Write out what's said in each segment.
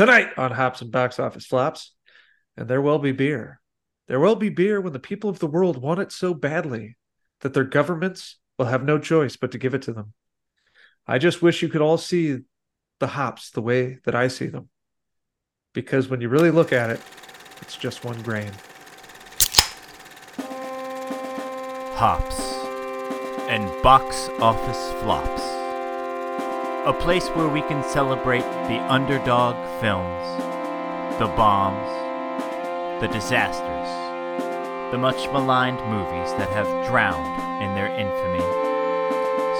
Tonight on Hops and Box Office Flops, and there will be beer. There will be beer when the people of the world want it so badly that their governments will have no choice but to give it to them. I just wish you could all see the hops the way that I see them. Because when you really look at it, it's just one grain. Hops and Box Office Flops. A place where we can celebrate the underdog films, the bombs, the disasters, the much maligned movies that have drowned in their infamy.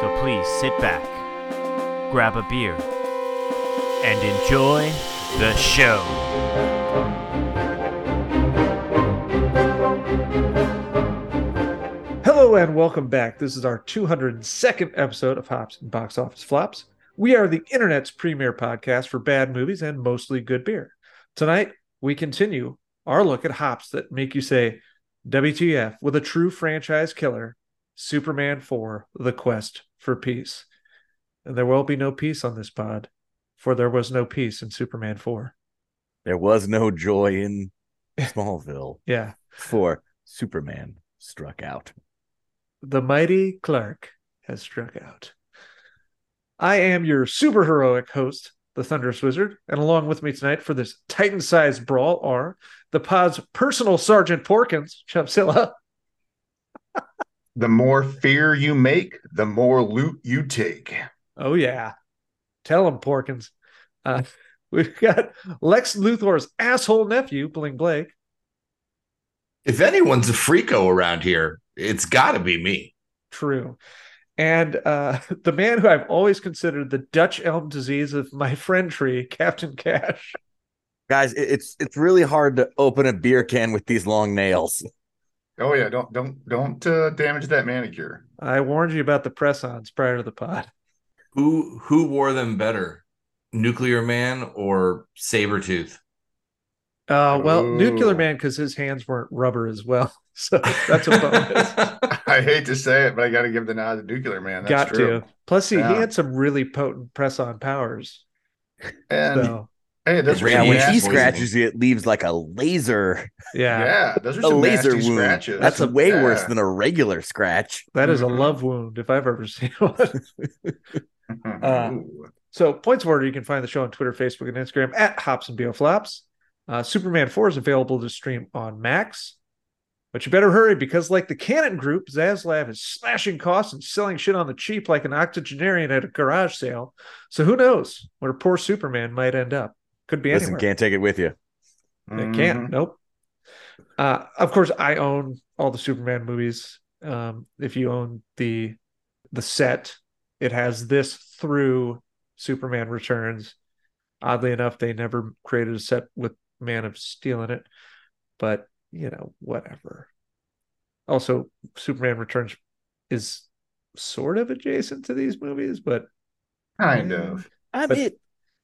So please sit back, grab a beer, and enjoy the show. Hello and welcome back. This is our 202nd episode of Hops and Box Office Flops. We are the internet's premier podcast for bad movies and mostly good beer. Tonight, we continue our look at hops that make you say WTF with a true franchise killer, Superman 4 The Quest for Peace. And there will be no peace on this pod, for there was no peace in Superman 4. There was no joy in Smallville Yeah. for Superman struck out. the mighty Clark has struck out. I am your super heroic host, the Thunderous Wizard, and along with me tonight for this Titan sized brawl are the pod's personal Sergeant Porkins, Chumpzilla, The more fear you make, the more loot you take. Oh, yeah. Tell him, Porkins. Uh, we've got Lex Luthor's asshole nephew, Bling Blake. If anyone's a freako around here, it's got to be me. True. And uh, the man who I've always considered the Dutch elm disease of my friend tree, Captain Cash. Guys, it's it's really hard to open a beer can with these long nails. Oh yeah, don't don't don't uh, damage that manicure. I warned you about the press-ons prior to the pod. Who who wore them better, Nuclear Man or Sabretooth? Uh, well, Ooh. Nuclear Man because his hands weren't rubber as well, so that's a bonus. I hate to say it, but I got to give the nod to Nuclear Man. That's Got true. to. Plus, he, he had some really potent press-on powers. And So hey, those Yeah, when he scratches you, it leaves like a laser, yeah, Yeah, those are a some laser nasty wound. scratches. That's a way Yeah. worse than a regular scratch. that is a Mhm. love wound if I've ever seen one. Uh, So, points of order, you can find the show on Twitter, Facebook, and Instagram at Hops and Bioflops. Uh, Superman 4 is available to stream on Max. But you better hurry because, like the Cannon Group, Zaslav is slashing costs and selling shit on the cheap like an octogenarian at a garage sale. So, who knows where poor Superman might end up? Could be Listen, anywhere. can't take it with you. They can't. Mhm. Nope. Uh, of course, I own all the Superman movies. Um, if you own the the set, it has this through Superman Returns. Oddly enough, they never created a set with Man of Steel in it, but you know, whatever. Also, Superman Returns is sort of adjacent to these movies, but Kind Yeah. of. I But- mean,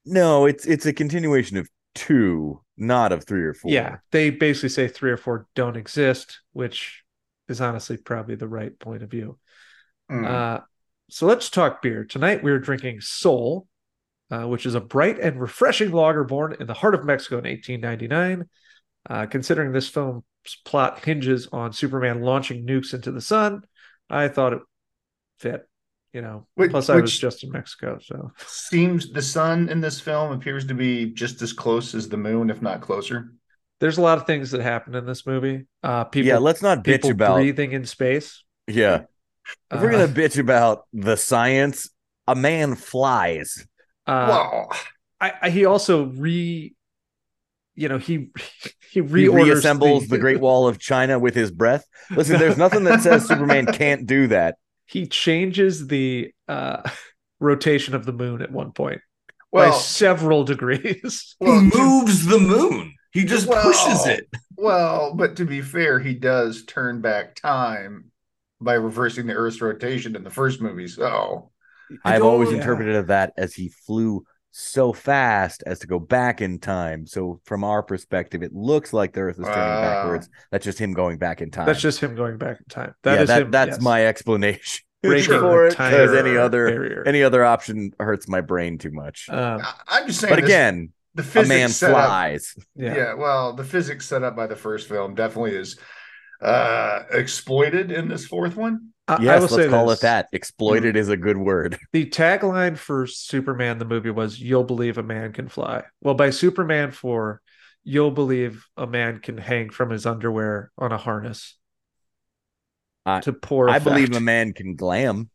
no, it's it's a continuation of two, not of three or four. Yeah, they basically say three or four don't exist, which is honestly probably the right point of view. Mm. Uh, so let's talk beer. Tonight we're drinking Sol, uh, which is a bright and refreshing lager born in the heart of Mexico in 1899. Uh, considering this film's plot hinges on Superman launching nukes into the sun, I thought it fit. You know, Which- plus I was just in Mexico, so Seems the sun in this film appears to be just as close as the moon, if not closer. there's a lot of things that happen in this movie. Uh, people, yeah. Let's not bitch about. breathing in space. Yeah, if we're Uh, gonna bitch about the science, a man flies. Uh, Wow. I, I, he also re, you know, he he He reassembles the Great Wall of China with his breath. Listen, there's nothing that says Superman can't do that. He changes the uh, rotation of the moon at one point by several degrees. well, he moves the moon. He just Well- pushes it. well, but to be fair, he does turn back time by reversing the Earth's rotation in the first movie. So I've always yeah. interpreted that as he flew so fast as to go back in time. So from our perspective, it looks like the Earth is turning Wow. backwards. That's just him going back in time. That's just him going back in time. That yeah, is that, him. that's yes. my explanation breaking for it because time any other barrier. any other option hurts my brain too much. Um, I- I'm just saying. but this- again, the A physics man set up- flies. Yeah. yeah. well, the physics set up by the first film definitely is uh exploited in this fourth one. I, I Yes, will let's say call this. it that. Exploited is a good word. The tagline for Superman the movie was "You'll believe a man can fly." Well, by Superman four, you'll believe a man can hang from his underwear on a harness I- to poor. I believe a man can glam.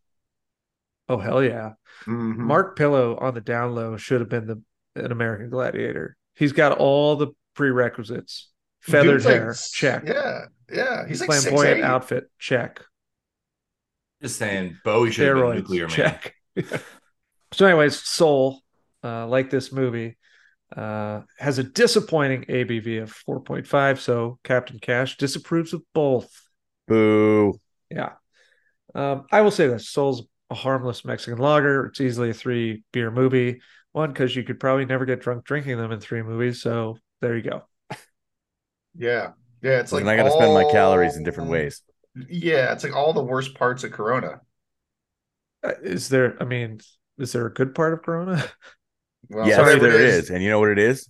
Oh hell yeah! Mhm. Mark Pillow on the down low should have been the an American Gladiator. He's got all the prerequisites: feathered Dude's hair, s- check. Yeah, yeah. He's like Flamboyant 6'8". outfit, check. Just saying, Bowie should have been Steroids, nuclear man. so, anyways, Sol, uh, like this movie, uh, has a disappointing ABV of 4.5. So, Captain Cash disapproves of both. Boo. Yeah. Um, I will say this Sol's a harmless Mexican lager. It's easily a three beer movie. One, because you could probably never get drunk drinking them in three movies. So, there you go. Yeah, yeah. It's like and I got to spend my calories in different ways. Yeah, it's like all the worst parts of Corona. Uh, is there, I mean, is there a good part of Corona? Well, yes, whatever there it is. And you know what it is?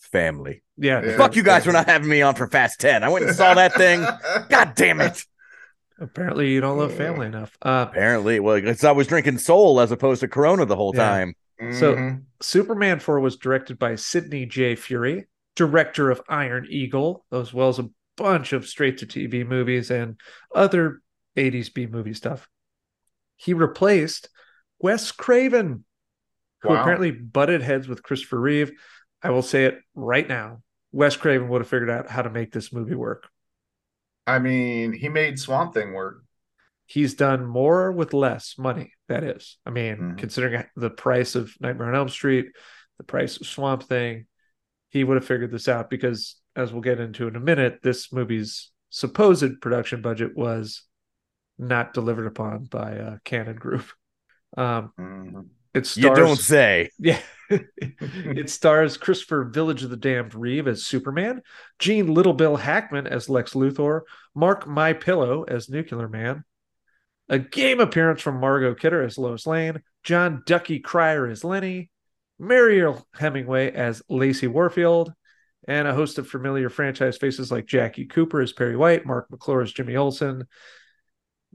Family. yeah. Yeah. Fuck you guys for not having me on for Fast 10. I went and saw that thing. God damn it. Apparently, you don't love family enough. Uh, Apparently, well, it's I was drinking Sol as opposed to Corona the whole Yeah. time. So- Mhm. Superman 4 was directed by Sidney J. Furie, director of Iron Eagle, as well as a bunch of straight to TV movies and other 80s B movie stuff. He replaced Wes Craven, who Wow. apparently butted heads with Christopher Reeve. I will say it right now. Wes Craven would have figured out how to make this movie work. I mean, he made Swamp Thing work. He's done more with less money, that is. I mean, Mhm. considering the price of Nightmare on Elm Street, the price of Swamp Thing, he would have figured this out because, as we'll get into in a minute, this movie's supposed production budget was not delivered upon by uh, Cannon Group. Um, Mhm. it stars, You don't say. yeah. it stars Christopher Village of the Damned Reeve as Superman, Gene Little Bill Hackman as Lex Luthor, Mark My Pillow as Nuclear Man, a game appearance from Margot Kidder as Lois Lane, Jon Ducky Cryer as Lenny, Mariel Hemingway as Lacy Warfield, and a host of familiar franchise faces like Jackie Cooper as Perry White, Mark McClure as Jimmy Olsen,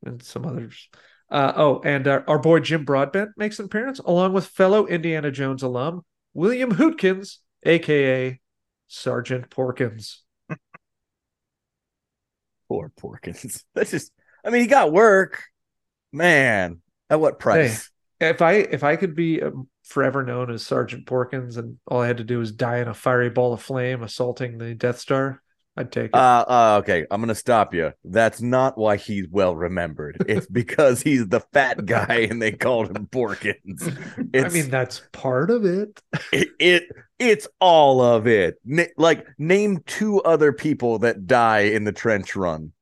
and some others. Uh, oh, and our, our boy Jim Broadbent makes an appearance along with fellow Indiana Jones alum William Hootkins, aka Sergeant Porkins. Poor Porkins. That's just, I mean, he got work. Man, at what price? If I if I could be um, forever known as Sergeant Porkins and all I had to do was die in a fiery ball of flame assaulting the Death Star, I'd take it. Uh, uh, okay, I'm gonna stop you. That's not why he's well remembered. It's because he's the fat guy and they called him Porkins. It's, I mean, that's part of it. it, it it's all of it. Na- like name two other people that die in the trench run.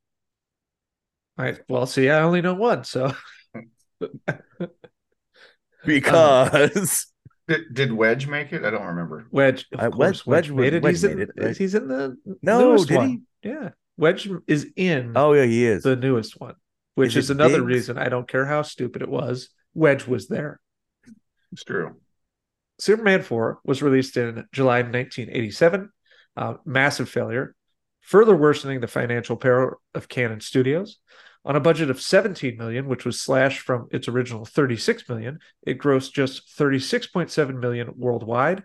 I well, see, I only know one, so Because Did, did Wedge make it? I don't remember. Wedge, of Uh, course, Wedge- Wedge, Wedge made it. Wedge he's in, it, right? he's in the No, newest did one. he? Yeah, Wedge is in oh yeah, he is. the newest one, which Is is, another Biggs? reason I don't care how stupid it was. Wedge was there. It's true. Superman 4 was released in July 1987. Uh, massive failure, further worsening the financial peril of Cannon Studios. On a budget of 17 million, which was slashed from its original 36 million, it grossed just 36.7 million worldwide.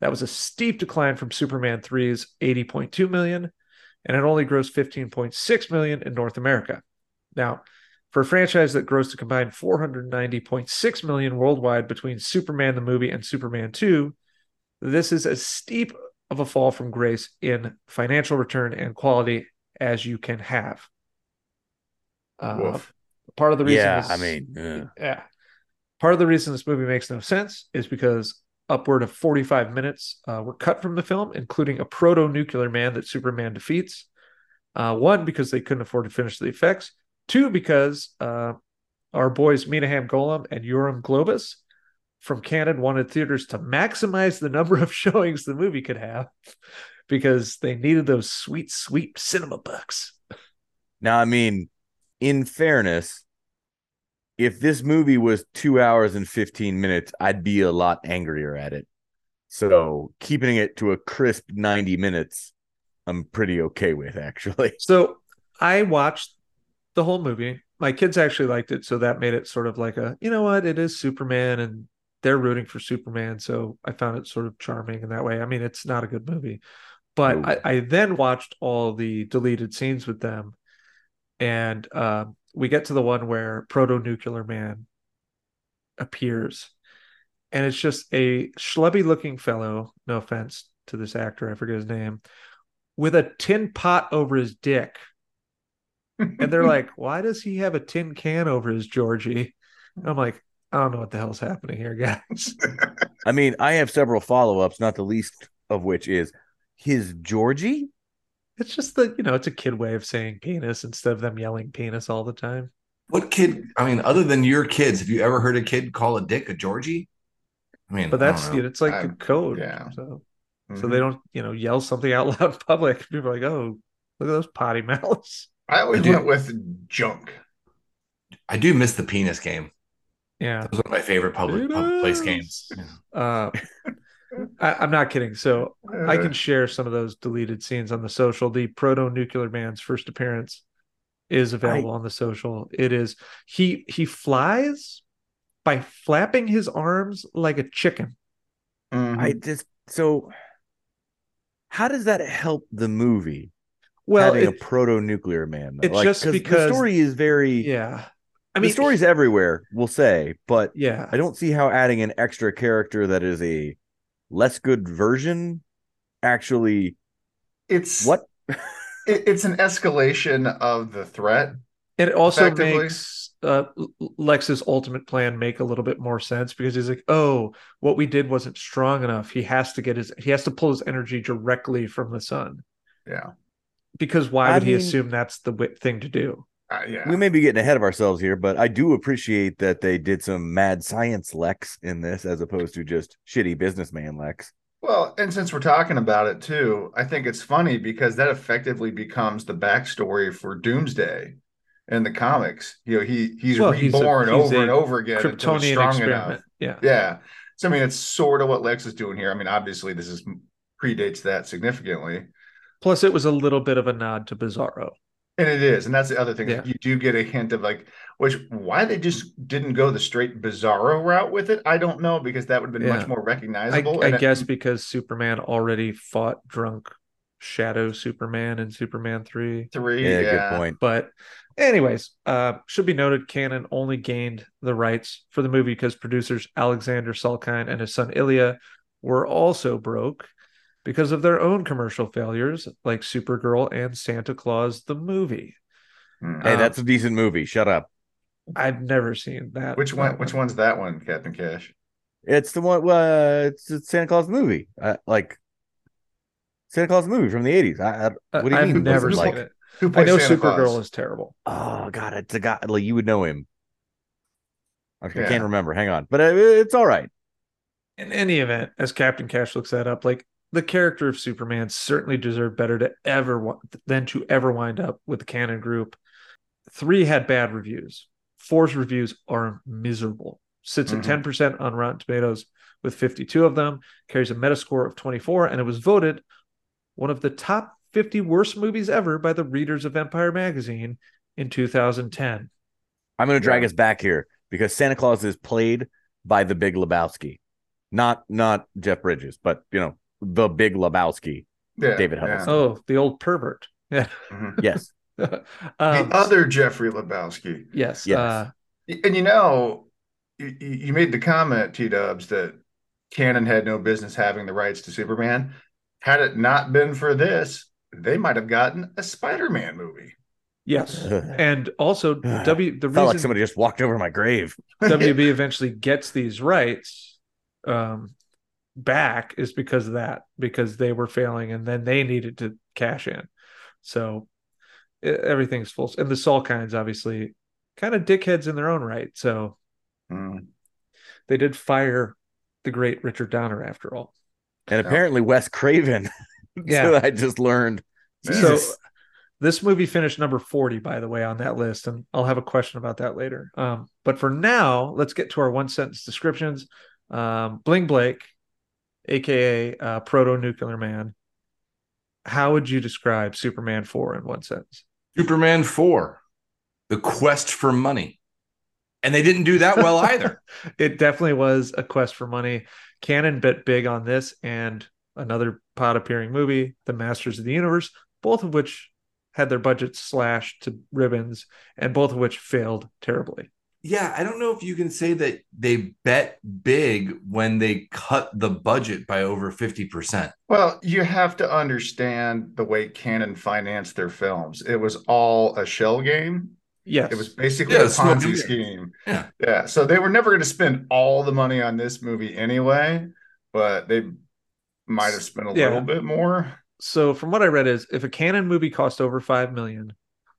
That was a steep decline from Superman 3's 80.2 million, and it only grossed 15.6 million in North America. Now, for a franchise that grossed a combined 490.6 million worldwide between Superman the movie and Superman 2, this is as steep of a fall from grace in financial return and quality as you can have. Uh, part of the reason yeah, I mean, uh, yeah. Part of the reason this movie makes no sense is because upward of 45 minutes uh, were cut from the film, including a proto nuclear man that Superman defeats. Uh, one, because they couldn't afford to finish the effects. Two, because uh, our boys Menahem Golan and Yoram Globus from Cannon wanted theaters to maximize the number of showings the movie could have because they needed those sweet, sweet cinema bucks. now I mean, in fairness, if this movie was two hours and 15 minutes, I'd be a lot angrier at it. So keeping it to a crisp 90 minutes, I'm pretty okay with actually. So I watched the whole movie. My kids actually liked it, so that made it sort of like a, you know what, it is Superman and they're rooting for Superman. So I found it sort of charming in that way. I mean, it's not a good movie. But I, I then watched all the deleted scenes with them. And um, we get to the one where Proto Nuclear Man appears. And it's just a schlubby looking fellow, no offense to this actor, I forget his name, with a tin pot over his dick. And they're like, why does he have a tin can over his Georgie? And I'm like, I don't know what the hell's happening here, guys. I mean, I have several follow ups, not the least of which is his Georgie. It's just the, you know, it's a kid way of saying penis instead of them yelling penis all the time. What kid? I mean, other than your kids, have you ever heard a kid call a dick a Georgie? I mean, But that's, you know, it's like a I'm- code. yeah. So, so Mhm. they don't, you know, yell something out loud in public. People are like, oh, look at those potty mouths. I always I went with junk. I do miss the penis game. Yeah. That was one of my favorite public, public place games. Uh, I, I'm not kidding. So I Uh, can share some of those deleted scenes on the social. The Proto Nuclear Man's first appearance is available on the social. It is he he flies by flapping his arms like a chicken. I just so how does that help the movie? Well, having it- a proto nuclear man. though? it's just 'cause because- the story is very yeah. I I mean, the story's everywhere, we'll say, but yeah. I don't see how adding an extra character that is a less good version actually it's what it- it's an escalation of the threat. And it also makes uh, Lex's ultimate plan make a little bit more sense because he's like, oh, what we did wasn't strong enough. He has to get his, he has to pull his energy directly from the sun. Yeah. Because why I would he assume that's the thing to do? Uh, yeah. we may be getting ahead of ourselves here, but I do appreciate that they did some mad science Lex in this as opposed to just shitty businessman Lex. Well, and since we're talking about it too, I think it's funny because that effectively becomes the backstory for Doomsday in the comics. You know, he he's Well, he's a- reborn he's over a and over again until Kryptonian strong experiment. enough. Yeah. Yeah. So I mean, it's sort of what Lex is doing here. I mean, obviously, this is predates that significantly, Plus, it was a little bit of a nod to Bizarro. And it is. And that's the other thing. Yeah. You do get a hint of like, which why they just didn't go the straight Bizarro route with it. I don't know because that would have been Yeah. much more recognizable. I and it- guess because Superman already fought drunk Shadow Superman in Superman 3. three. Yeah, Yeah, good point. But anyways, uh should be noted Cannon only gained the rights for the movie because producers Alexander Salkind and his son Ilya were also broke because of their own commercial failures like Supergirl and Santa Claus the movie. Hmm. Hey, Um, that's a decent movie. Shut up. I've never seen that. Which one? that Which one's that one, Captain Cash? It's the one. Uh, it's, it's Santa Claus movie. Uh, like Santa Claus the movie from the eighties. I, I, Uh, what do you I've mean? never seen like? it. Who I know Santa Supergirl Claus? is terrible. Oh God, it's a guy. Like you would know him. Okay, I can't remember. Hang on, but uh, it's all right. In any event, as Captain Cash looks that up, like the character of Superman certainly deserved better to ever than to ever wind up with the cannon group. Three had bad reviews. Four's reviews are miserable. Sits Mhm. at ten percent on Rotten Tomatoes with fifty-two of them. Carries a Metascore of twenty-four, and it was voted one of the top fifty worst movies ever by the readers of Empire magazine in 2010. I'm going to drag Yeah. us back here because Santa Claus is played by the Big Lebowski, not not Jeff Bridges, but you know the Big Lebowski. Yeah, David yeah. Oh, the old pervert. Yeah. Mhm. Yes, The um, other Jeffrey Lebowski. yes. Yes. Uh, And you know, you, you made the comment, T Dubs, that Cannon had no business having the rights to Superman. Had it not been for this, they might have gotten a Spider-Man movie. yes. And also W the felt like somebody just walked over my grave. WB eventually gets these rights um, back is because of that, because they were failing and then they needed to cash in. So e- everything's full. And the Salkinds, obviously, kind of dickheads in their own right. So Mm. they did fire the great Richard Donner after all. And apparently Wes Craven. Yeah. so I just learned. So- This movie finished number 40, by the way, on that list, and I'll have a question about that later. Um, but for now, let's get to our one sentence descriptions. Um, Bling Blake aka uh, Proto Nuclear Man. How would you describe Superman 4 in one sentence? Superman 4, The Quest for Money. And they didn't do that well either. it definitely was a quest for money. Cannon bet big on this and another pod appearing movie, The Masters of the Universe, both of which had their budgets slashed to ribbons and both of which failed terribly. Yeah, I don't know if you can say that they bet big when they cut the budget by over 50%. Well, you have to understand the way Cannon financed their films. It was all a shell game. Yes. It was basically Yeah, a Ponzi scheme. Yeah. Yeah. So they were never going to spend all the money on this movie anyway, but they might have spent a Yeah. little bit more. so from what I read is if a Cannon movie cost over 5 million,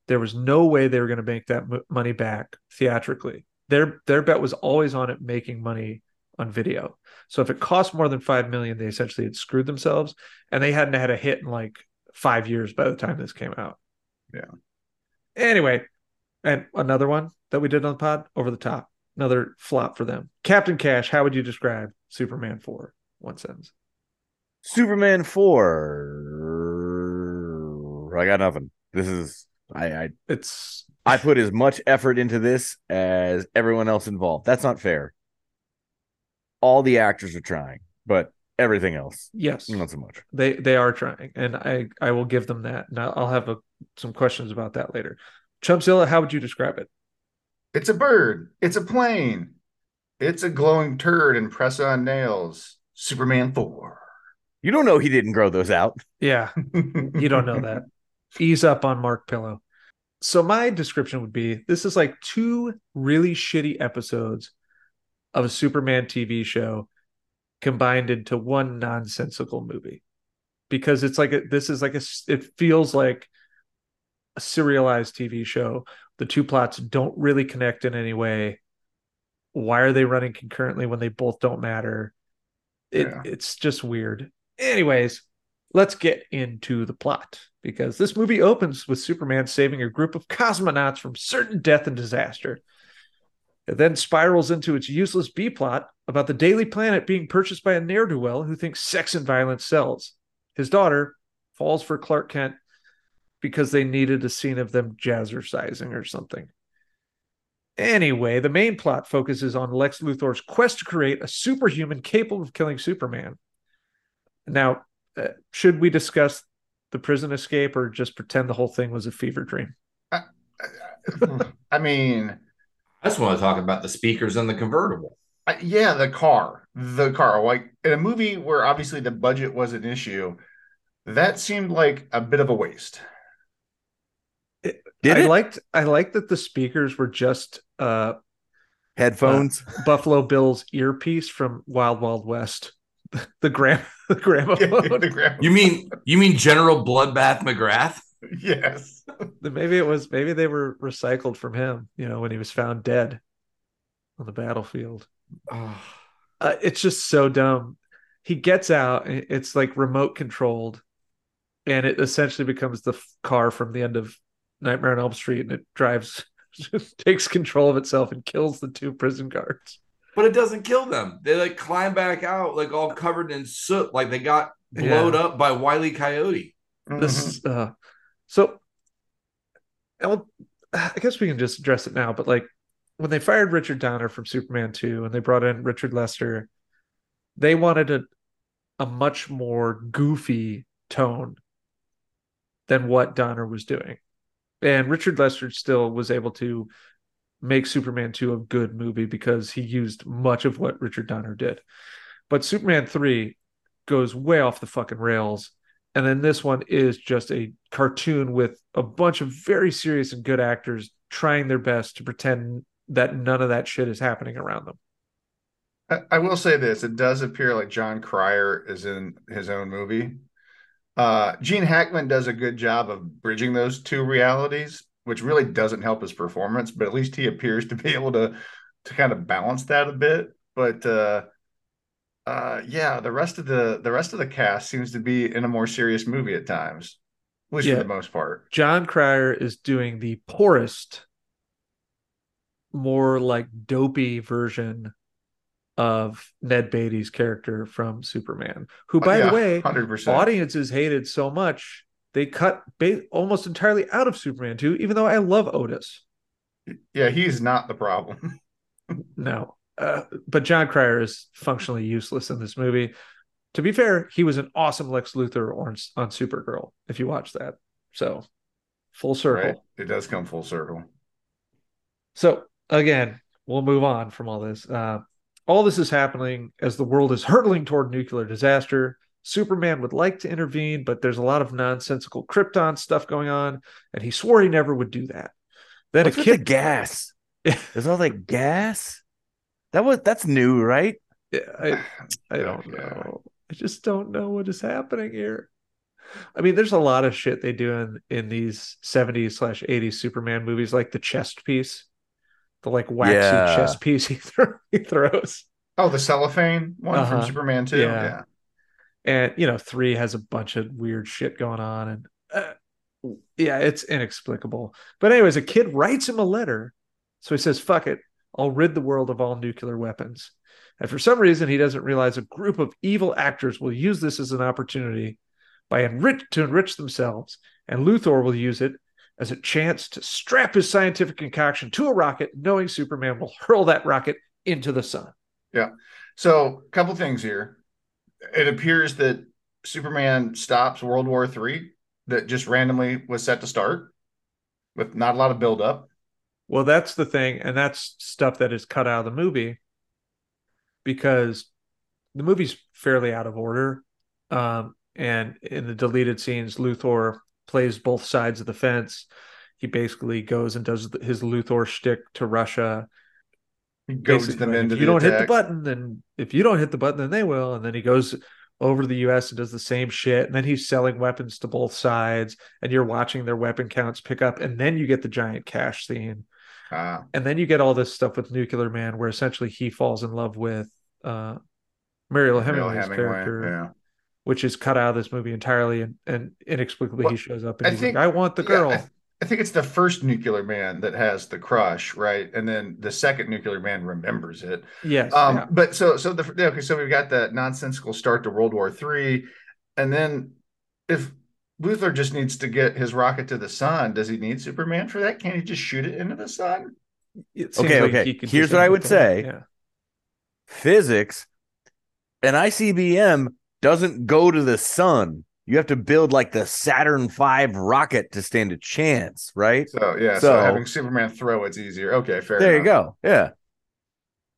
there was no way they were going to make that mo- money back theatrically. Their their bet was always on it making money on video. So if it cost more than 5 million, they essentially had screwed themselves and they hadn't had a hit in like 5 years by the time this came out. Yeah. Anyway, and another one that we did on the pod, over the top. Another flop for them. Captain Cash, how would you describe Superman 4? One sentence. Superman 4. I got nothing. This is I I It's I put as much effort into this as everyone else involved. That's not fair. All the actors are trying, but everything else, yes. not so much. They they are trying, and I I will give them that. And I'll I'll have a, some questions about that later. Chumpzilla, how would you describe it? It's a bird. It's a plane. It's a glowing turd and press on nails. Superman 4. You don't know he didn't grow those out. Yeah, you don't know that. Ease up on Mark Pillow. So my description would be: this is like two really shitty episodes of a Superman TV show combined into one nonsensical movie, because it's like a, this is like a it feels like a serialized TV show. The two plots don't really connect in any way. Why are they running concurrently when they both don't matter? It, Yeah. It's just weird. Anyways, let's get into the plot because this movie opens with Superman saving a group of cosmonauts from certain death and disaster. It then spirals into its useless B plot about the Daily Planet being purchased by a ne'er do well who thinks sex and violence sells. His daughter falls for Clark Kent because they needed a scene of them jazzercising or something. Anyway, the main plot focuses on Lex Luthor's quest to create a superhuman capable of killing Superman. Now, uh, should we discuss the prison escape or just pretend the whole thing was a fever dream? I mean, I just want to talk about the speakers and the convertible. I- yeah, the car, the car. Like in a movie where obviously the budget was an issue, that seemed like a bit of a waste. Did I it? liked I liked that the speakers were just uh Headphones. Buffalo Bill's earpiece from Wild Wild West. The gram the gramophone. The grandma- You mean you mean General Bloodbath McGrath? yes. maybe it was maybe they were recycled from him, you know, when he was found dead on the battlefield. Uh, it's just so dumb. He gets out, it's like remote controlled, and it essentially becomes the f- car from the end of Nightmare on Elm Street, and it drives, just takes control of itself and kills the two prison guards. But it doesn't kill them. They like climb back out like all covered in soot, like they got blowed Yeah. up by Wiley Coyote. This, uh, so, I'll- I guess we can just address it now. But like, when they fired Richard Donner from Superman two, and they brought in Richard Lester, they wanted a a much more goofy tone than what Donner was doing. And Richard Lester still was able to make Superman 2 a good movie because he used much of what Richard Donner did. But Superman 3 goes way off the fucking rails. And then this one is just a cartoon with a bunch of very serious and good actors trying their best to pretend that none of that shit is happening around them. I, I will say this: it does appear like Jon Cryer is in his own movie. Uh, Gene Hackman does a good job of bridging those two realities, which really doesn't help his performance, but at least he appears to be able to to kind of balance that a bit. But uh, uh, yeah, the rest of the the rest of the cast seems to be in a more serious movie at times, at least Yeah. for the most part. Jon Cryer is doing the poorest, more like dopey version of Ned Beatty's character from Superman, who, by the way, hundred percent. audiences hated so much they cut ba- almost entirely out of Superman 2, even though I love Otis. Yeah, he's not the problem. No. Uh, but Jon Cryer is functionally useless in this movie. To be fair, he was an awesome Lex Luthor on, on Supergirl, if you watch that. So, full circle. Right? It does come full circle. So, again, we'll move on from all this. Uh, all this is happening as the world is hurtling toward nuclear disaster. Superman would like to intervene, but there's a lot of nonsensical Krypton stuff going on, and he swore he never would do that. Then What's a with the kid gas? There's all that gas. That was that's new, right? Yeah, I, I don't Yeah. know. I just don't know what is happening here. I mean, there's a lot of shit they do in in these 70s slash 80s Superman movies, like the chest piece, the like waxy Yeah. chest piece he, thro- he throws. Oh, the cellophane one Uh-huh. from Superman 2. Yeah. Yeah. And you know, three has a bunch of weird shit going on, and uh, yeah, it's inexplicable. But anyways, a kid writes him a letter, so he says, "Fuck it, I'll rid the world of all nuclear weapons." And for some reason, he doesn't realize a group of evil actors will use this as an opportunity by enrich to enrich themselves, and Luthor will use it as a chance to strap his scientific concoction to a rocket, knowing Superman will hurl that rocket into the sun. Yeah. So, a couple things here. It appears that Superman stops World War III that just randomly was set to start with not a lot of buildup. Well, that's the thing, and that's stuff that is cut out of the movie because the movie's fairly out of order. Um, and in the deleted scenes, Luthor plays both sides of the fence. He basically goes and does his Luthor shtick to Russia. He Basically, them like, into if you don't hit the button, then if you don't hit the button, then they will. And then he goes over to the US and does the same shit. And then he's selling weapons to both sides, and you're watching their weapon counts pick up. And then you get the giant cash scene Ah, and then you get all this stuff with Nuclear Man, where essentially he falls in love with uh, Mariel Hemingway's Hemingway, character, Yeah. which is cut out of this movie entirely, and, and inexplicably Well, he shows up and I he's think- like, "I want the Yeah, girl." Th- I think it's the first nuclear man that has the crush, right? And then the second nuclear man remembers it. yes, Um, yeah. but so so the okay, so we've got that nonsensical start to World War Three, and then if Luthor just needs to get his rocket to the sun, does he need Superman for that? Can't he just shoot it into the sun? Okay, like okay. he Here's what I would say. Yeah. Physics, an ICBM doesn't go to the sun. You have to build like the Saturn V rocket to stand a chance, right? So yeah, so, So- having Superman throw it's easier. Okay, fair. There you go. Yeah.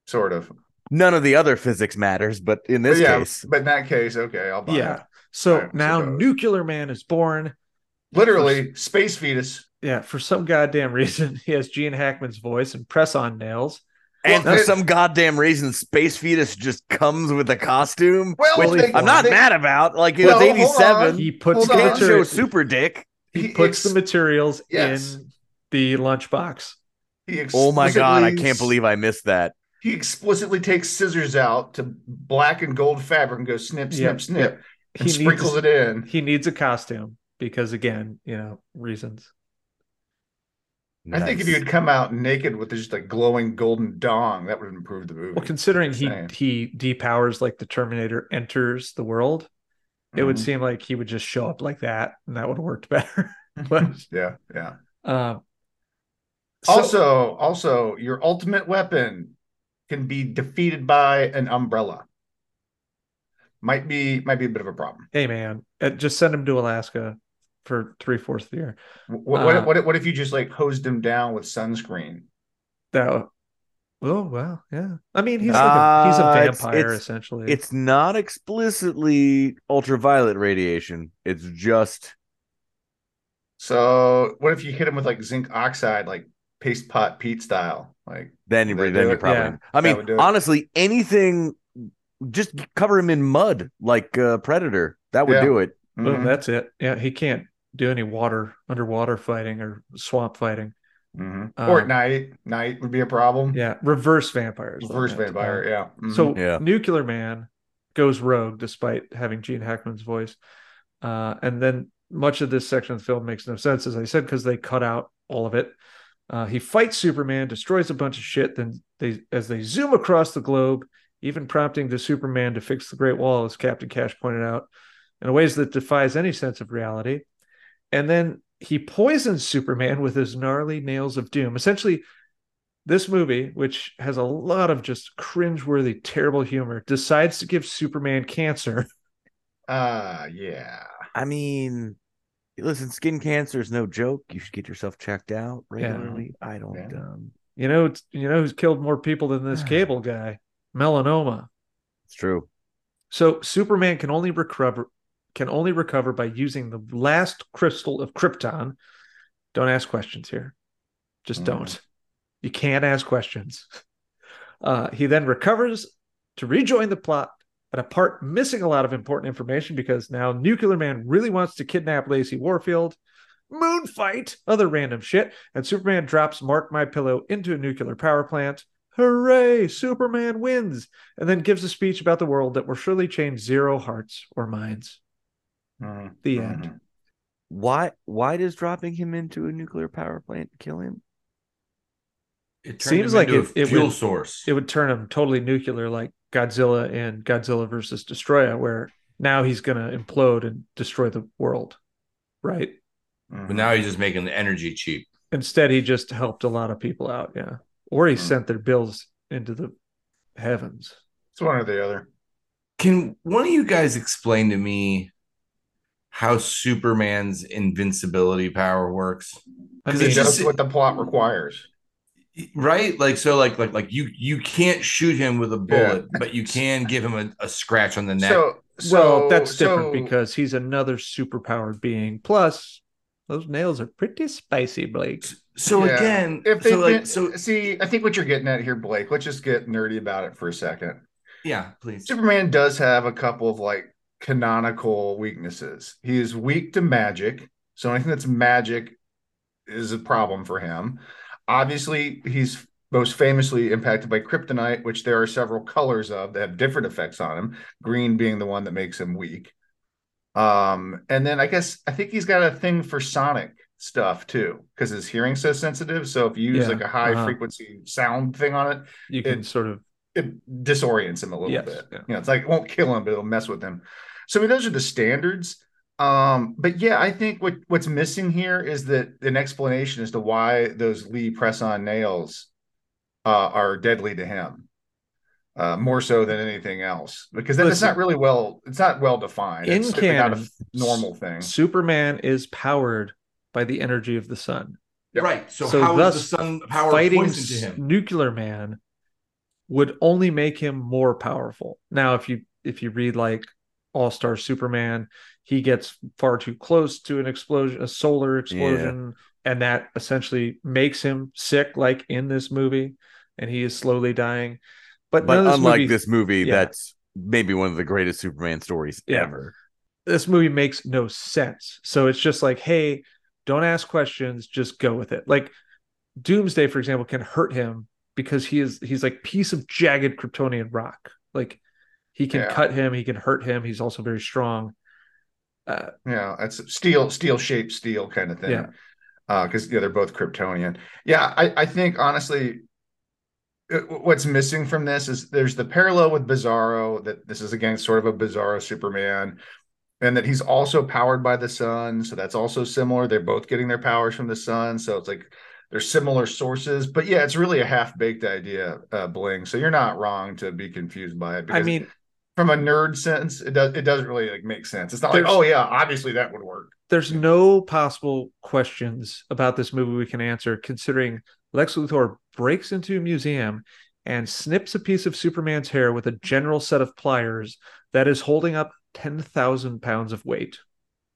Sort of. None of the other physics matters, but in this But yeah, case, but in that case, okay, I'll buy Yeah. it. So I now suppose. Nuclear Man is born. Literally, space fetus. Yeah, for some goddamn reason, he has Gene Hackman's voice and press-on nails. And Well, for some goddamn reason, Space Fetus just comes with a costume, Well, which they- I'm not they- mad about. Like it Well, was 87. He puts Hold the on. Show material, Super Dick. he He puts ex- the materials Yes. in the lunchbox. He Oh my god, I can't believe I missed that. he explicitly takes scissors out to black and gold fabric and goes snip, snip, Yeah, snip, and He sprinkles needs, it in. he needs a costume because again, you know, reasons. I think if you had come out naked with just a glowing golden dong, that would have improved the movie. Well, considering he he depowers like the Terminator enters the world, it would Mhm. seem like he would just show up like that, and that would have worked better. but yeah, yeah. um, so- Also, also, your ultimate weapon can be defeated by an umbrella. Might be might be a bit of a problem. hey man, uh, just send him to Alaska for three fourths of the year. What, what, Uh, what, if- what if you just like hosed him down with sunscreen? That. Oh well, yeah. I mean, he's like a, he's a Uh, it's- vampire it's- essentially. It's not explicitly ultraviolet radiation. It's just So what if you hit him with like zinc oxide, like paste pot Pete style? Like then you They then you probably. Yeah, I mean, honestly, anything. Just cover him in mud like uh, Predator. That would Yeah. do it. Boom, mhm, that's it. Yeah, he can't do any water underwater fighting or swamp fighting. mhm. or at Um, night, night would be a problem. Yeah, reverse vampires. Reverse that's vampire, bad. yeah. mhm. So Yeah. Nuclear Man goes rogue despite having Gene Hackman's voice. Uh, and then much of this section of the film makes no sense, as I said, because they cut out all of it. Uh, he fights Superman, destroys a bunch of shit. Then they, as they zoom across the globe, even prompting the Superman to fix the Great Wall, as Captain Cash pointed out, in ways that defies any sense of reality. And then he poisons Superman with his gnarly nails of doom. Essentially, this movie, which has a lot of just cringeworthy, terrible humor, decides to give Superman cancer. Uh yeah. I mean, listen, skin cancer is no joke. You should get yourself checked out Yeah. regularly. I don't. Yeah. Um, You know, it's, you know who's killed more people than this cable guy? Melanoma. it's true. So Superman can only recover can only recover by using the last crystal of Krypton. Don't ask questions here. Just Mm. don't. You can't ask questions. Uh, he then recovers to rejoin the plot at a part missing a lot of important information because now Nuclear Man really wants to kidnap Lacy Warfield. Moon fight, other random shit, and Superman drops Mark My Pillow into a nuclear power plant. Hooray! Superman wins, and then gives a speech about the world that will surely change zero hearts or minds. Mhm. The end. Why? Why does dropping him into a nuclear power plant kill him? It Seems him like into it- a it fuel would- source. It would turn him totally nuclear, like Godzilla and Godzilla versus Destroyer, where now he's going to implode and destroy the world. Right? Mhm. but now he's just making the energy cheap. Instead, he just helped a lot of people out. Yeah. Or he Hmm. sent their bills into the heavens. it's one or the other. Can one of you guys explain to me how Superman's invincibility power works? I 'Cause mean, it's Just just- what the plot requires. Right? Like so like like like you you can't shoot him with a bullet, but you can give him a, a scratch on the neck. So, so well, that's different so- because he's another superpowered being. Plus, those nails are pretty spicy, Blake. so Yeah. again, if they so like so see, I think what you're getting at here, Blake. Let's just get nerdy about it for a second. yeah, please. Superman does have a couple of like canonical weaknesses. He is weak to magic, so anything that's magic is a problem for him. Obviously, he's most famously impacted by kryptonite, which there are several colors of that have different effects on him. Green being the one that makes him weak. Um, and then I guess I think he's got a thing for sonic stuff too, because his hearing's so sensitive. So if you use Yeah, like a high uh-huh. frequency sound thing on it, You can It- sort of it disorients him a little Yes, bit. yeah. You know, it's like it won't kill him, but it'll mess with him. So I mean, those are the standards. Um, but yeah, I think what what's missing here is that an explanation as to why those Lee press-on nails uh, are deadly to him. Uh, more so than anything else, because that's Listen. not really well. It's not well defined. In it's certainly not canon, a normal thing. Superman is powered by the energy of the sun. Yep. Right. So, So how is thus, the sun power Fighting to him? nuclear man would only make him more powerful. Now, if you if you read like All Star Superman, he gets far too close to an explosion, a solar explosion, and that essentially makes him sick, like in this movie, and he is slowly dying. But, But this unlike movie- this movie, yeah. that's maybe one of the greatest Superman stories Yeah. ever. this movie makes no sense. So it's just like, hey, don't ask questions, just go with it. Like Doomsday, for example, can hurt him because he is he's like piece of jagged Kryptonian rock. Like he can Yeah. cut him, he can hurt him. He's also very strong. Uh, Yeah, it's steel, steel shaped steel kind of thing. Yeah. Uh, because yeah, they're both Kryptonian. Yeah, I, I think honestly, it- what's missing from this is there's the parallel with Bizarro that this is again sort of a Bizarro Superman, and that he's also powered by the sun. So that's also similar. They're both getting their powers from the sun. So it's like they're similar sources. But yeah, it's really a half baked idea, uh, Bling. So you're not wrong to be confused by it. I mean, from a nerd sense, it does it doesn't really like make sense. It's not like, oh yeah, obviously that would work. there's no possible questions about this movie we can answer considering Lex Luthor breaks into a museum and snips a piece of Superman's hair with a general set of pliers that is holding up 10,000 pounds of weight.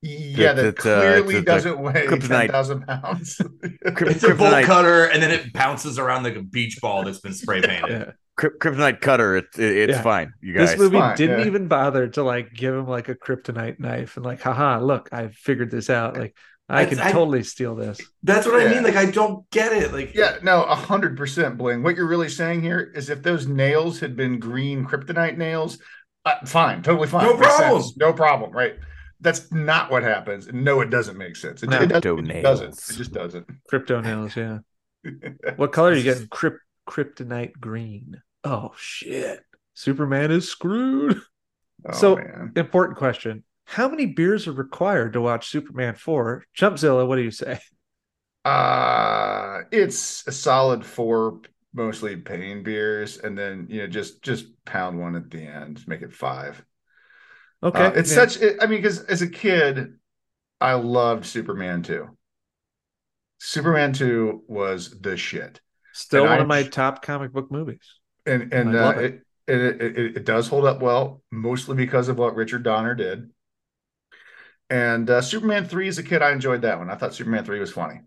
Yeah, that It's- it's, uh, clearly it's a doesn't weigh kryptonite. ten thousand pounds. It's a bolt cutter, and then it bounces around like a beach ball that's been spray painted. Yeah. Kryp- Kryptonite cutter. It's it's Yeah. fine, you guys. This movie Fine, didn't yeah. even bother to like give him like a kryptonite knife and like, haha, look, I figured this out. Like, I That's- can I- totally steal this. That's what I mean. Like I don't get it. Like yeah, no, a hundred percent, Bling. What you're really saying here is if those nails had been green kryptonite nails, uh, fine, totally fine, No Makes problem. no problem, right? That's not what happens. No, it doesn't make sense. It, No. it doesn't, it doesn't. nails. It just doesn't. Crypto nails, yeah. What color are you getting? Kryp- kryptonite green. Oh shit. Superman is screwed. Oh, So- man. Important question. How many beers are required to watch Superman 4? Chumpzilla, what do you say? Uh it's a solid four, mostly pain beers, and then you know just just pound one at the end, make it five. Okay. Uh, it's yeah. such. It, I mean, because as a kid, I loved Superman two. Superman two was the shit, still and one I of my top comic book movies. And and uh, it. It, it, it does hold up well, mostly because of what Richard Donner did. And uh, Superman three, as a kid, I enjoyed that one. I thought Superman three was funny.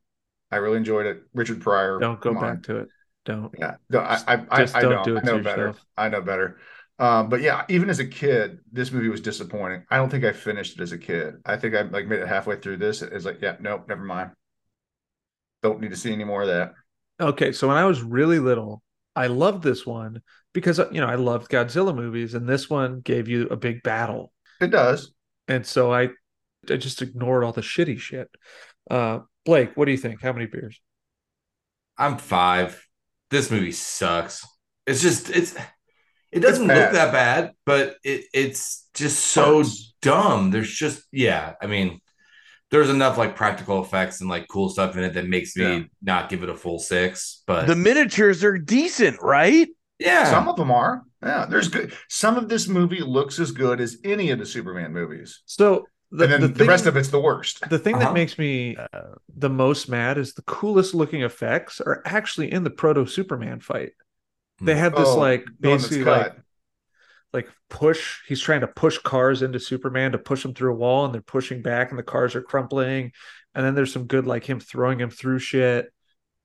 I really enjoyed it. Richard Pryor. Don't go come on. back to it. Don't. Yeah, no, I, I, I, Just I don't do it I know better. yourself. I know better. Um, but yeah, even as a kid, this movie was disappointing. I don't think I finished it as a kid. I think I like made it halfway through this. It's like, yeah, nope, never mind. Don't need to see any more of that. Okay, so when I was really little, I loved this one because you know I loved Godzilla movies, and this one gave you a big battle, It does. and so I, I just ignored all the shitty shit. Uh, Blake, what do you think? How many beers? I'm five. This movie sucks. It's just it's it doesn't bad. look that bad, but it it's just so Parts. dumb. There's just yeah, I mean, there's enough like practical effects and like cool stuff in it that makes me Yeah. not give it a full six. But The miniatures are decent, right? yeah, Some of them are. Yeah, there's good. Some of this movie looks as good as any of the Superman movies, So the, and then the, the, thing, rest of it's the worst. the thing Uh-huh. that makes me Uh, the most mad is the coolest looking effects are actually in the proto Superman fight. They have this Oh, like the one that's basically like cut. Like push he's trying to push cars into superman to push him through a wall and they're pushing back and the cars are crumpling and then there's some good like him throwing him through shit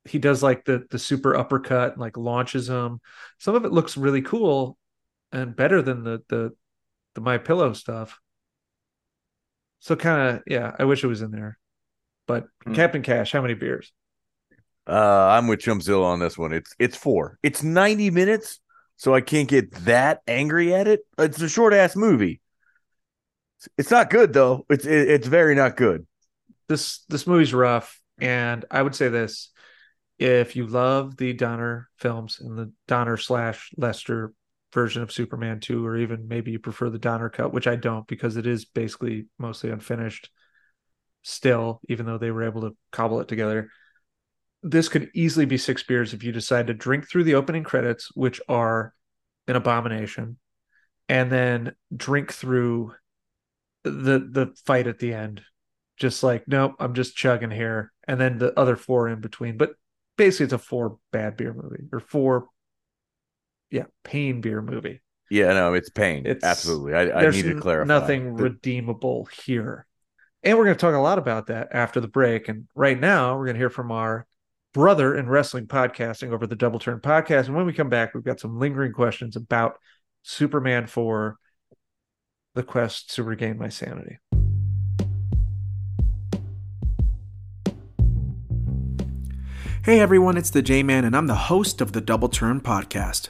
he does like the the super uppercut and like launches him some of it looks really cool and better than the the the my pillow stuff so kind of yeah i wish it was in there but Hmm. captain cash how many beers Uh, I'm with Chumpzilla on this one. It's it's four. It's 90 minutes, so I can't get that angry at it. It's a short ass movie. It's not good though. It's it, it's very not good. this this movie's rough and i would say this if you love the donner films and the donner slash lester version of superman 2 or even maybe you prefer the donner cut which i don't because it is basically mostly unfinished still even though they were able to cobble it together this could easily be six beers if you decide to drink through the opening credits which are an abomination and then drink through the the fight at the end just like nope i'm just chugging here and then the other four in between but basically it's a four bad beer movie or four yeah pain beer movie Yeah, no, it's pain. It's- Absolutely. I, I need to clarify. nothing The- redeemable here and we're going to talk a lot about that after the break and right now we're going to hear from our brother in wrestling podcasting over the double turn podcast. And when we come back we've got some lingering questions about superman 4 the quest to regain my sanity. Hey everyone, it's the J Man, and I'm the host of the Double Turn Podcast.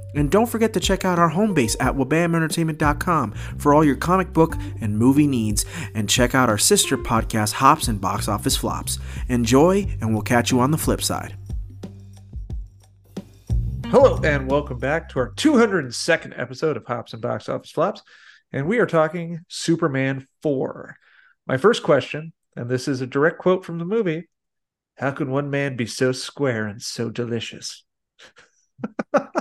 And don't forget to check out our home base at wabamentertainment.com for all your comic book and movie needs. And check out our sister podcast, Hops and Box Office Flops. Enjoy, and we'll catch you on the flip side. Hello and welcome back to our 202nd episode of Hops and Box Office Flops. And we are talking Superman 4. My first question, and this is a direct quote from the movie How can one man be so square and so delicious?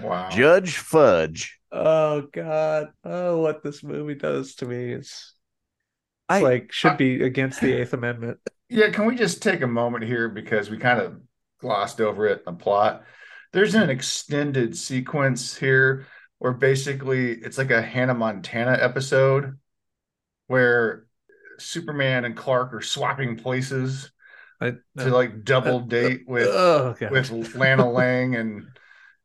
Wow. Judge Fudge. Oh, God. Oh, what this movie does to me is it's I- like should be against the Eighth Amendment. Yeah, can we just take a moment here because we kind of glossed over it, in the plot. There's an extended sequence here where basically it's like a Hannah Montana episode where Superman and Clark are swapping places I, to like uh, double uh, date with oh, God. with Lana Lang and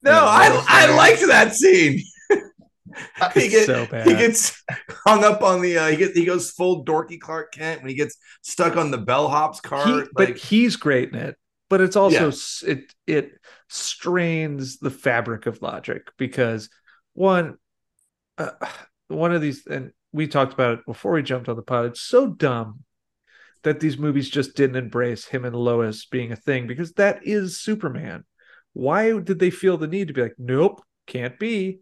no, I I liked that scene. he, It's get- so bad. he gets hung up on the uh, he gets he goes full dorky Clark Kent when he gets stuck on the bellhop's car. He, like, but he's great in it. But it's also Yeah. it it strains the fabric of logic because one uh, one of these and we talked about it before we jumped on the pod. It's so dumb that these movies just didn't embrace him and Lois being a thing because that is Superman. Why did they feel the need to be like, nope, can't be?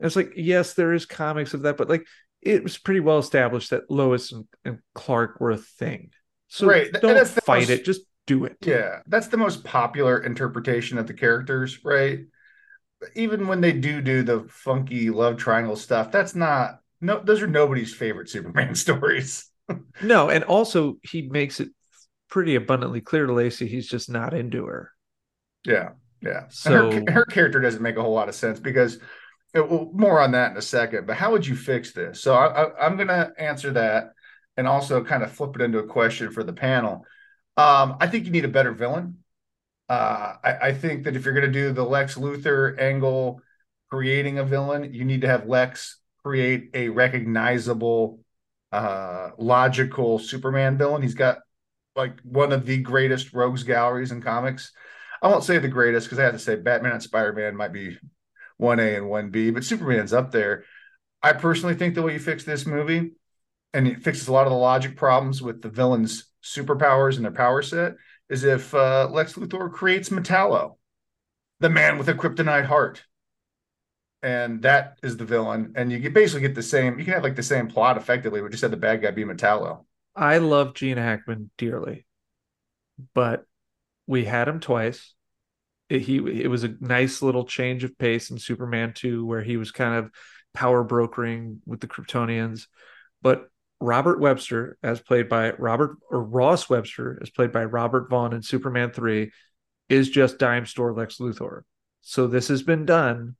And it's like, yes, there is comics of that, but like it was pretty well established that Lois and, and Clark were a thing. So Right, don't fight most- it, just do it. Yeah, that's the most popular interpretation of the characters, right? Even when they do do the funky love triangle stuff, that's not no. Those are nobody's favorite Superman stories. No, and also he makes it pretty abundantly clear to Lacy he's just not into her. Yeah, yeah. So- her, her character doesn't make a whole lot of sense because uh, well, more on that in a second. But how would you fix this? So I, I, I'm going to answer that and also kind of flip it into a question for the panel. Um, I think you need a better villain. Uh, I, I think that if you're going to do the Lex Luthor angle, creating a villain, you need to have Lex create a recognizable, uh, logical Superman villain. He's got like one of the greatest rogues galleries in comics. I won't say the greatest because I have to say Batman and Spider Man might be one A and one B, but Superman's up there. I personally think the way you fix this movie, and it fixes a lot of the logic problems with the villains' superpowers and their power set, is if uh, Lex Luthor creates Metallo, the man with a kryptonite heart, and that is the villain, and you basically get the same. You can have like the same plot effectively, but just have the bad guy be Metallo. I love Gene Hackman dearly, but we had him twice. It, he it was a nice little change of pace in Superman 2 where he was kind of power brokering with the Kryptonians, but Robert Webster, as played by Robert or Ross Webster, as played by Robert Vaughn in Superman 3, is just dime store Lex Luthor. So this has been done.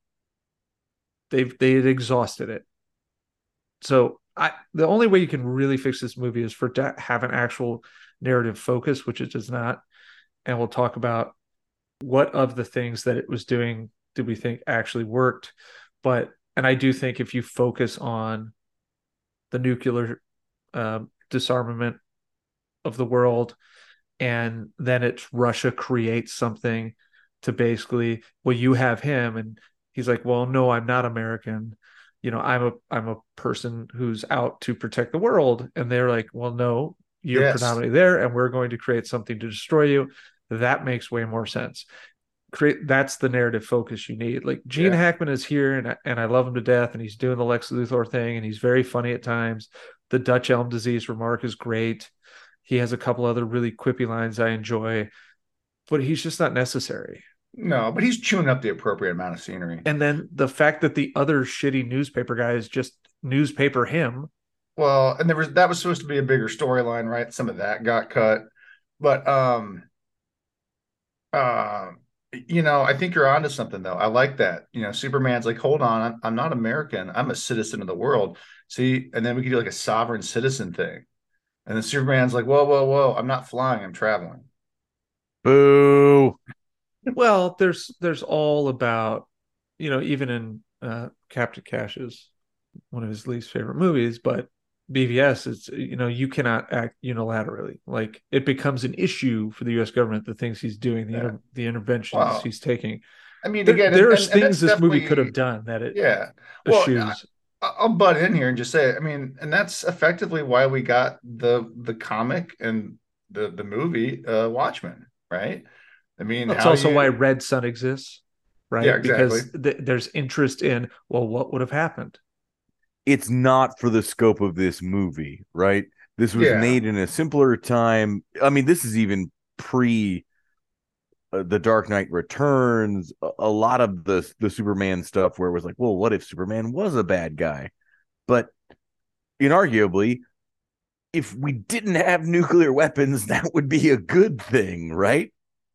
They've they had exhausted it. So I the only way you can really fix this movie is for to have an actual narrative focus, which it does not. And we'll talk about what of the things that it was doing did we think actually worked. But and I do think if you focus on the nuclear um, disarmament of the world, and then it's Russia creates something to basically, well, you have him, and he's like, well, no, I'm not American. You know, I'm a I'm a person who's out to protect the world, and they're like, well, no, you're Yes. predominantly there, and we're going to create something to destroy you. That makes way more sense. Create that's the narrative focus you need. Like Gene Yeah. Hackman is here, and I- and I love him to death, and he's doing the Lex Luthor thing, and he's very funny at times. The Dutch elm disease remark is great. He has a couple other really quippy lines I enjoy, but he's just not necessary. No, but he's chewing up the appropriate amount of scenery. And then the fact that the other shitty newspaper guys just newspaper him. Well, and there was that was supposed to be a bigger storyline, right? Some of that got cut, but um, uh, you know, I think you're onto something though. I like that. You know, Superman's like, hold on, I'm, I'm not American. I'm a citizen of the world. See, and then we could do like a sovereign citizen thing, and then Superman's like, whoa, whoa, whoa, I'm not flying, I'm traveling. Boo. Well, there's there's all about, you know, even in uh Captain Cash's one of his least favorite movies, but BVS, it's you know, you cannot act unilaterally. Like it becomes an issue for the US government, the things he's doing, the Yeah. inter- the interventions Wow. he's taking. I mean, There, again, there's and- and things this movie could have done that it Yeah, well, eschews. I- I'll butt in here and just say, I mean, and that's effectively why we got the the comic and the the movie uh Watchmen, right? I mean, That's also you- why Red Sun exists, right? Yeah, exactly. Because th- there's interest in well, what would have happened? It's not for the scope of this movie, right? This was Yeah. made in a simpler time. I mean, this is even pre uh, the Dark Knight Returns. A, a lot of the the Superman stuff where it was like, well, what if Superman was a bad guy? But inarguably, if we didn't have nuclear weapons, that would be a good thing, right?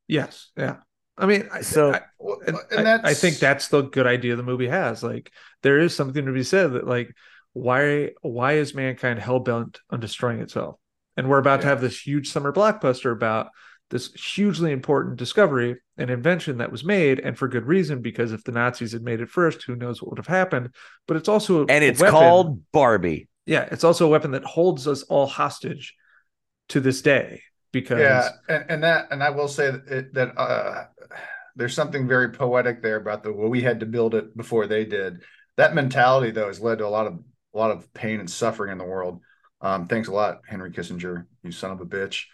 Yes, yeah. I mean, I- So- I, Well, and and I, that's I think that's the good idea the movie has. Like, there is something to be said that, like, why why is mankind hell bent on destroying itself? And we're about to have this huge summer blockbuster about this hugely important discovery and invention that was made, and for good reason, because if the Nazis had made it first, who knows what would have happened. But it's also And it's weapon- called Barbie. yeah, it's also a weapon that holds us all hostage to this day because yeah, and, and that and I will say that, it, that uh, there's something very poetic there about the well, we had to build it before they did. That mentality though has led to a lot of a lot of pain and suffering in the world. Um, thanks a lot, Henry Kissinger, you son of a bitch.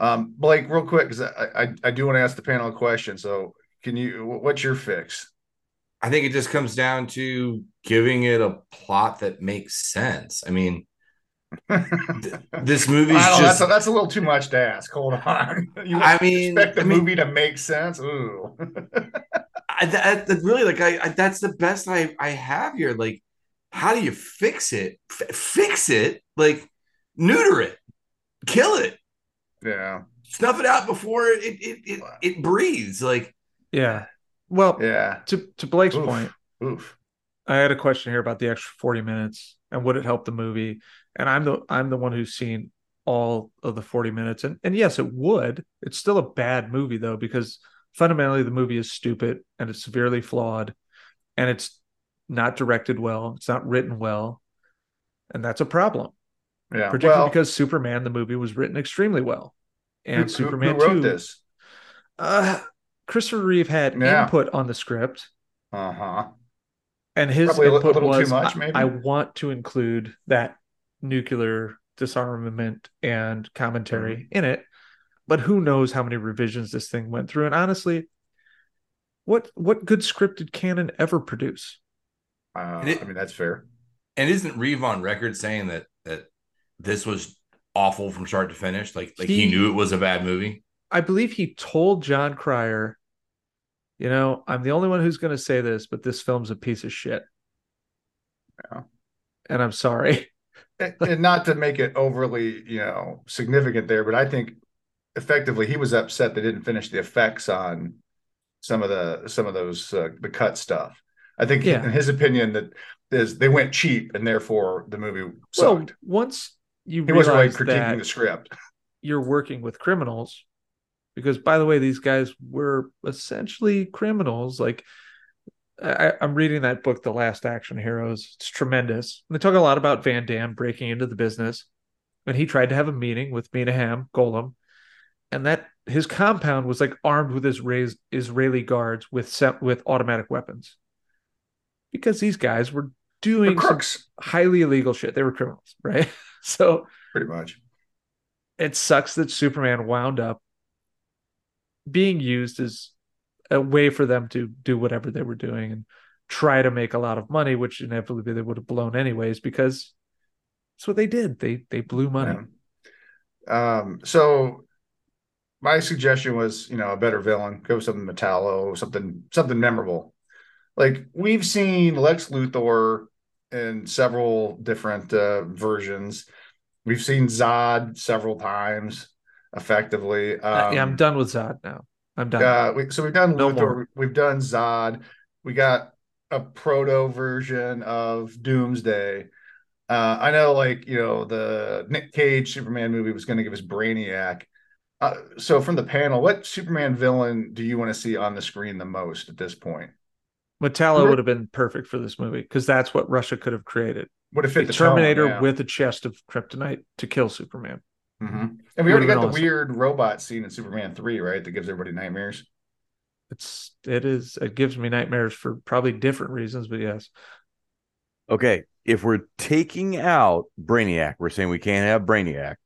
Um, Blake, real quick, because I, I I do want to ask the panel a question. So, can you? What's your fix? I think it just comes down to giving it a plot that makes sense. I mean, this movie's just that's a, that's a little too much to ask. Hold on. You I mean- expect the I mean- movie to make sense? Ooh. I, that, that really like I, I that's the best I I have here. Like, how do you fix it? F- fix it? Like, neuter it, kill it, yeah. snuff it out before it it it, it breathes. Like, yeah. Well, Yeah. to to Blake's Oof. point, Oof. I had a question here about the extra 40 minutes and would it help the movie? And I'm the I'm the one who's seen all of the 40 minutes. And and yes, it would. It's still a bad movie though, because fundamentally the movie is stupid and it's severely flawed and it's not directed well, it's not written well. And that's a problem. Yeah. Particularly well, because Superman, the movie, was written extremely well. And who- Superman who wrote 2 this? uh Christopher Reeve had Yeah. input on the script. Uh huh. and his Probably input too was much, I- I, want to include that nuclear disarmament and commentary Mm-hmm. in it but who knows how many revisions this thing went through and honestly what what good script did Cannon ever produce Uh, it- I mean, that's fair. and isn't Reeve on record saying that that this was awful from start to finish? Like, like he, He- knew it was a bad movie. i believe he told Jon Cryer you know i'm the only one who's going to say this but this film's a piece of shit Yeah. and i'm sorry and, not to make it overly, you know, significant there, but I think effectively he was upset they didn't finish the effects on some of the some of those uh, the cut stuff. I think Yeah. in his opinion that is they went cheap and therefore the movie so sucked. once you he wasn't really critiquing the script. you're working with criminals because by the way these guys were essentially criminals like I, i'm reading that book the last action heroes. It's tremendous. And they talk a lot about van damme breaking into the business and he tried to have a meeting with Menahem Golan and that his compound was like armed with israeli israeli guards with with automatic weapons. Because these guys were doing highly illegal shit. They were criminals right? So pretty much. it sucks that Superman wound up being used as a way for them to do whatever they were doing and try to make a lot of money, which inevitably they would have blown anyways, because that's what they did. They they blew money. Yeah. Um, so my suggestion was, you know, a better villain, go something Metallo, something something memorable. Like we've seen Lex Luthor in several different uh, versions. We've seen Zod several times, effectively. Uh, Um, yeah, I'm done with Zod now. I'm done. uh, we, so we've done No Luthor, more. we've done Zod, we got a proto version of Doomsday. Uh, I know, like you know, the Nick Cage Superman movie was going to give us Brainiac. Uh, so, from the panel, what Superman villain do you want to see on the screen the most at this point? Metallo would have been perfect for this movie because that's what Russia could have created. Would have A fit the tone, Terminator yeah. with a chest of kryptonite to kill Superman. Mhm. And we already got been the awesome. weird robot scene in Superman three, right? That gives everybody nightmares. It's it is it gives me nightmares for probably different reasons, but yes. Okay, if we're taking out Brainiac, we're saying we can't have Brainiac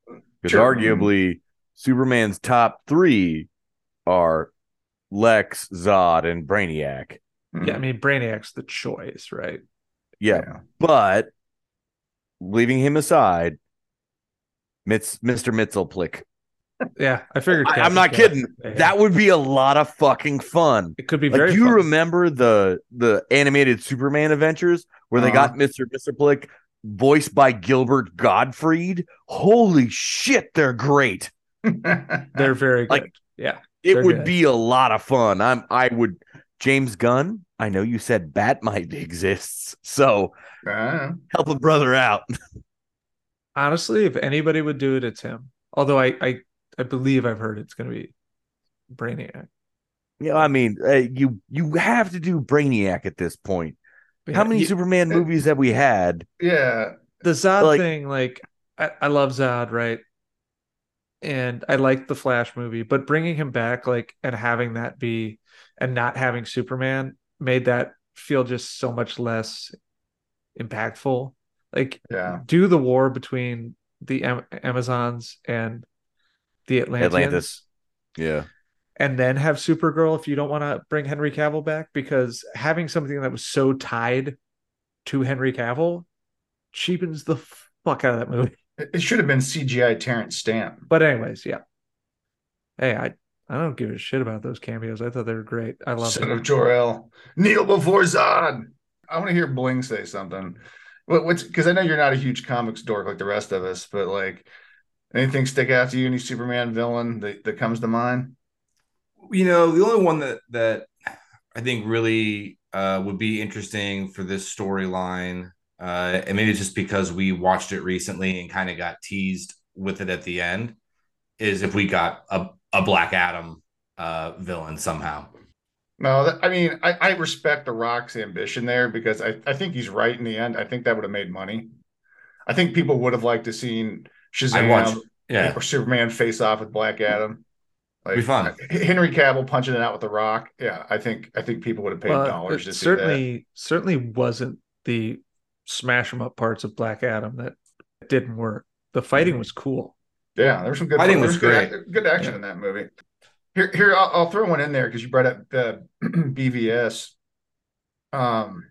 because Sure. arguably Superman's top three are Lex, Zod, and Brainiac. Yeah, I mean Brainiac's the choice, right? Yeah, Yeah. but leaving him aside, Mitz, Mr. Mxyzptlk. Yeah, I figured. I, I'm not Captain- kidding. Yeah. That would be a lot of fucking fun. it could be Like very. you fun. remember the the animated Superman adventures where they Uh-huh. got Mr. Mxyzptlk voiced by Gilbert Gottfried? Holy shit, they're great. They're very good. Like- yeah, It would good. be a lot of fun. I'm I would James Gunn. I know you said Bat-Mite exists, so Uh, help a brother out. honestly, if anybody would do it, it's him. Although I I, I believe I've heard it's going to be Brainiac. Yeah, I mean, uh, you you have to do Brainiac at this point. How many You- Superman movies have we had? Yeah. the Zod like- thing, like I, I love Zod, right? And I like the Flash movie, but bringing him back, like, and having that be, and not having Superman made that feel just so much less impactful. Like, Yeah. do the war between the Am- Amazons and the Atlanteans, Atlantis. Yeah. and then have Supergirl if you don't want to bring Henry Cavill back, because having something that was so tied to Henry Cavill cheapens the fuck out of that movie. It it should have been CGI Terrence Stamp. But anyways, yeah. Hey, I I don't give a shit about those cameos. I thought they were great. I love Son them. of Jor-El. Kneel before Zod. I want to hear Bling say something. What, what's because I know you're not a huge comics dork like the rest of us, but like anything stick out to you? Any Superman villain that, that comes to mind? you know the only one that that i think really uh would be interesting for this storyline uh and maybe it's just because we watched it recently and kind of got teased with it at the end is if we got a, a black adam uh villain somehow No, I mean I, I respect the Rock's ambition there because I, I think he's right in the end. I think that would have made money. I think people would have liked to seen i watched Shazam yeah or Superman face off with Black Adam. Like Be fun. Henry Cavill punching it out with the Rock. Yeah, I think I think people would have paid Well, dollars it to see that. certainly certainly wasn't the smash 'em up parts of Black Adam that didn't work. The fighting Mm-hmm. was cool. Yeah, there was some good. Fighting there was good, great. good action Yeah. in that movie. Here, here, I'll, I'll throw one in there because you brought up uh, BVS. Um,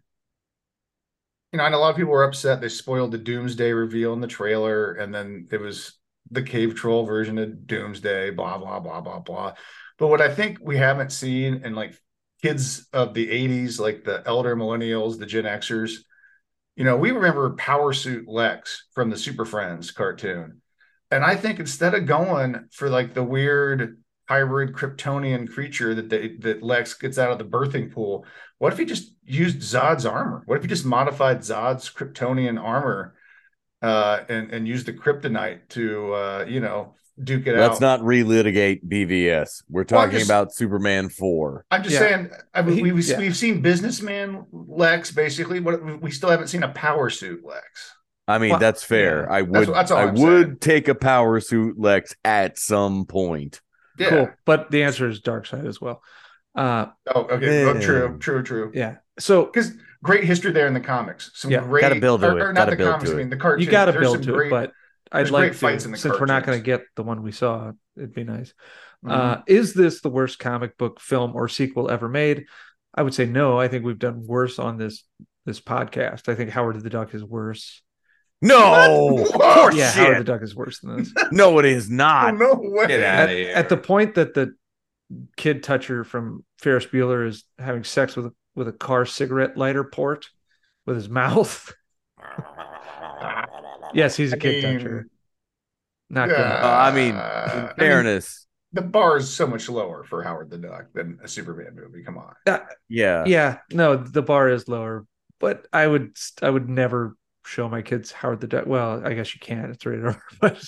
you know, and a lot of people were upset they spoiled the Doomsday reveal in the trailer, and then it was the Cave Troll version of Doomsday. Blah blah blah blah blah. But what I think we haven't seen, and like kids of the '80s, like the elder millennials, the Gen Xers, you know, we remember Power Suit Lex from the Super Friends cartoon. And I think instead of going for like the weird hybrid Kryptonian creature that they that Lex gets out of the birthing pool, what if he just used Zod's armor? What if he just modified Zod's Kryptonian armor uh and and used the kryptonite to uh you know duke it out. Let's not relitigate BVS. We're Well, talking just- about Superman 4. I'm just Yeah. saying. I mean, He- we've yeah. we've seen businessman Lex basically. What we still haven't seen a power suit Lex. I mean, Well, that's fair. yeah. I would that's all I I'm would saying. take a power suit Lex at some point. Yeah. Cool. But the answer is Darkseid as well. Uh Oh, okay. Oh, true, true, true. yeah. So because great history there in the comics. Some Yeah, great, gotta build to or, it, or not gotta the build comics. to I mean, the cartoons. you got to There's build to great- it, but I'd like great fights in the since we're not going to get the one we saw, it'd be nice. Mhm. Uh, is this the worst comic book film or sequel ever made? I would say no. I think we've done worse on this this podcast. I think Howard the Duck is worse. No, What? of course yeah, Howard the. Duck is worse than this. No, it is Oh, not. no way. Get out at, of here. at the point that the kid toucher from Ferris Bueller is having sex with a, with a car cigarette lighter port with his mouth. yes, he's a I kid mean, toucher. Not yeah, good. Uh, I mean, I mean, fairness, the bar is so much lower for Howard the Duck than a Superman movie. Come on. Uh, yeah. yeah, no, the bar is lower, but I would I would never show my kids Howard the Duck. Well, I guess you can't. It's rated R, but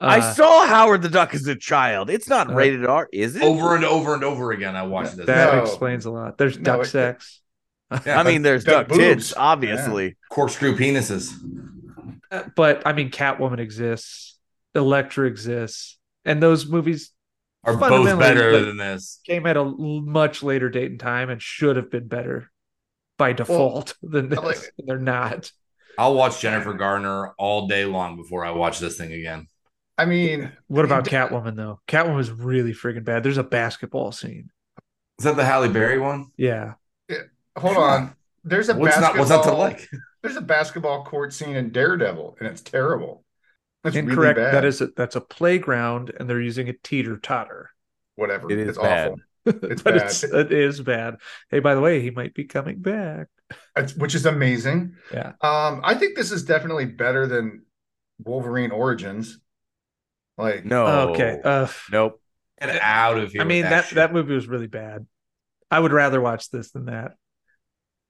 I uh, saw Howard the Duck as a child. It's not Uh, rated R, is it? over and over and over again i watched this that No. explains a lot. There's No, duck it- sex. Yeah, I mean, there's Duck duck, tits, boobs. obviously. corkscrew penises Uh, but I mean, Catwoman exists, Elektra exists, and those movies are both Fundamentally, better like- than this came at a much later date and time and should have been better by default than this. like- and they're not. I'll watch jennifer garner all day long before i watch this thing again I mean, What about it- Catwoman though? Catwoman was really freaking bad. There's a basketball scene. is that the halle berry one Yeah, Hold on. There's a what's not basketball. what's not to like There's a basketball court scene in Daredevil, and it's terrible. That's incorrect. Really bad. that is a, that's a playground, and they're using a teeter totter. whatever. It is it's bad. awful. It's but bad. it's it is bad. Hey, by the way, he might be coming back. It's, which is amazing. Yeah. Um, I think this is definitely better than Wolverine Origins. Like, No. Okay. Uh, Nope. get out of here I mean that shit. that movie was really bad. I would rather watch this than that.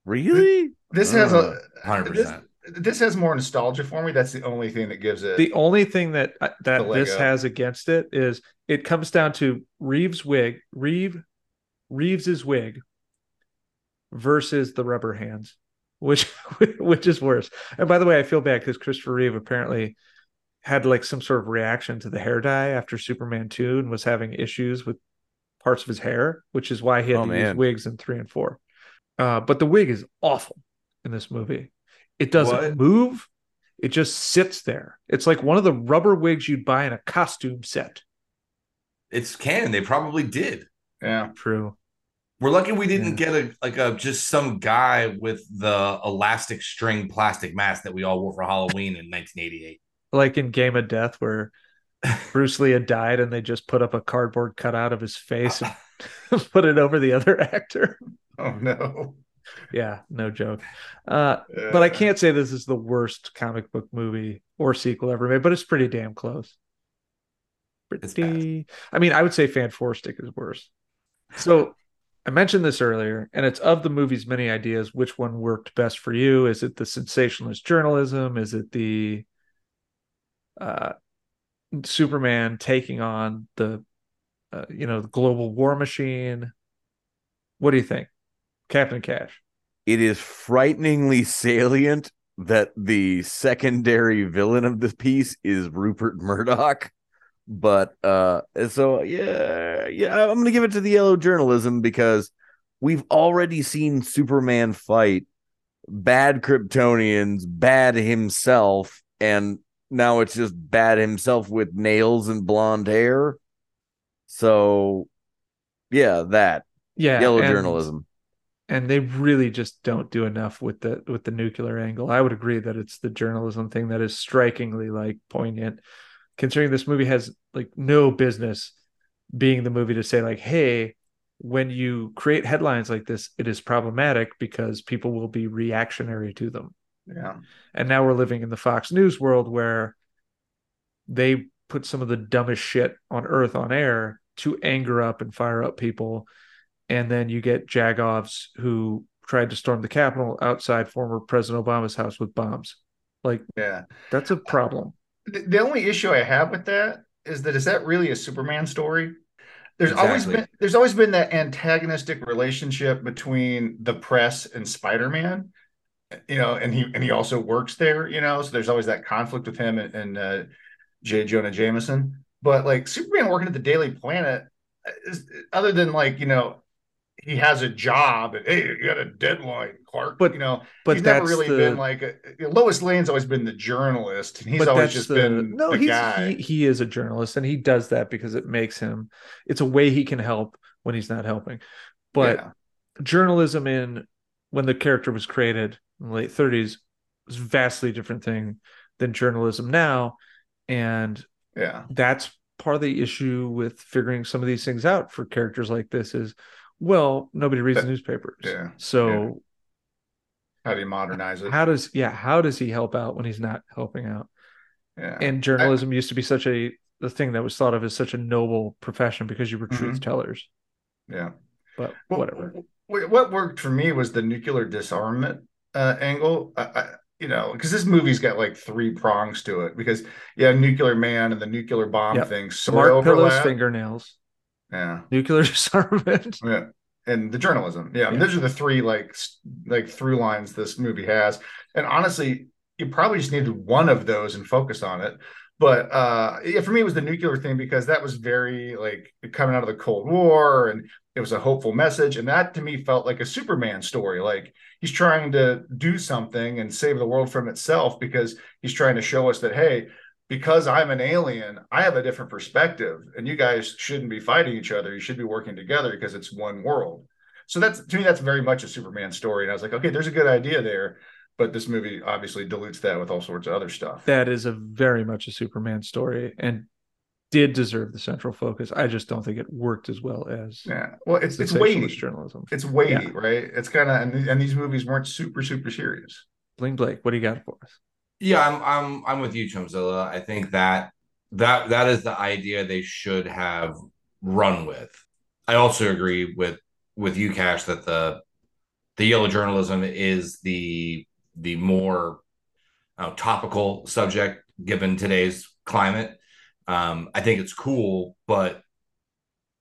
Really? this has a Uh, 100% this, this has more nostalgia for me. That's the only thing that gives it. The only thing that uh, that this has against it is it comes down to Reeves' wig, Reeve Reeves's wig versus the rubber hands, which which is worse. And by the way, I feel bad because Christopher Reeve apparently had like some sort of reaction to the hair dye after Superman 2 and was having issues with parts of his hair, which is why he had Oh, to use wigs in three and four. Uh, but the wig is awful in this movie. It doesn't What? move. It just sits there. It's like one of the rubber wigs you'd buy in a costume set. It's Cannon. They probably did. Yeah. True. We're lucky we didn't get a like a just some guy with the elastic string plastic mask that we all wore for Halloween in 1988. Like in Game of Death, where Bruce Lee had died and they just put up a cardboard cutout of his face and put it over the other actor. Oh no. Yeah, no joke. Uh, but I can't say this is the worst comic book movie or sequel ever made, but it's pretty damn close. Pretty. I mean, I would say Fan Four Stick is worse. So I mentioned this earlier, and it's of the movie's many ideas. Which one worked best for you? Is it the sensationalist journalism? Is it the uh, Superman taking on the uh, you know the global war machine? What do you think, Captain Cash? it is frighteningly salient that the secondary villain of this piece is Rupert Murdoch. But uh so yeah, yeah, I'm gonna give it to the yellow journalism because we've already seen Superman fight bad Kryptonians, bad himself, and now it's just bad himself with nails and blonde hair. So yeah, that Yeah, yellow and- journalism. and they really just don't do enough with the with the nuclear angle. I would agree that it's the journalism thing that is strikingly like poignant, considering this movie has like no business being the movie to say like, hey, when you create headlines like this, it is problematic because people will be reactionary to them. Yeah. And now we're living in the Fox News world where they put some of the dumbest shit on earth on air to anger up and fire up people. And then you get Jagovs who tried to storm the Capitol outside former President Obama's house with bombs. Like, Yeah. that's a problem. The, only issue I have with that is that is that really a Superman story? There's always been there's always been that antagonistic relationship between the press and Spider-Man. You know, and he and he also works there, you know, so there's always that conflict with him and, and uh J. Jonah Jameson. But like Superman working at the Daily Planet, is, other than like, you know, he has a job and hey, you got a deadline, Clark. But- you know, But he's never really the, been like a, Lois Lane's always been the journalist, and he's always just the- been no the he's guy. he, he is a journalist and he does that because it makes him it's a way he can help when he's not helping but Yeah. journalism in when the character was created in the late 30s was a vastly different thing than journalism now and yeah, that's part of the issue with figuring some of these things out for characters like this is well nobody reads newspapers yeah, so how do you modernize it? how does yeah how does he help out when he's not helping out yeah, and journalism used to be such a the thing that was thought of as such a noble profession because you were truth Mhm. tellers yeah. but Well, whatever What worked for me was the nuclear disarmament uh, angle. I, I, you know, because this movie's got like three prongs to it. Because yeah, nuclear man and the nuclear bomb Yep. thing sort smart of pillows fingernails Yeah, nuclear disarmament yeah, and the journalism. Yeah, I mean, Yeah. those are the three like like through lines this movie has. And honestly, you probably just needed one of those and focus on it. But uh yeah, for me, it was the nuclear thing because that was very like coming out of the Cold War and it was a hopeful message. And that to me felt like a Superman story. Like he's trying to do something and save the world from itself because he's trying to show us that, hey, because I'm an alien, I have a different perspective, and you guys shouldn't be fighting each other. You should be working together because it's one world. So that's to me, that's very much a Superman story. And I was like, okay, there's a good idea there, but this movie obviously dilutes that with all sorts of other stuff. that is a very much a superman story and did deserve the central focus i just don't think it worked as well as yeah, well, it's it's weighty. journalism It's weighty, Yeah. right? It's kind of and, and these movies weren't super super serious. bling blake what do you got for us Yeah, I'm I'm I'm with you, Chumpzilla. I think that that that is the idea they should have run with. I also agree with with you, Cash, that the the yellow journalism is the the more uh, topical subject given today's climate. Um, I think it's cool, but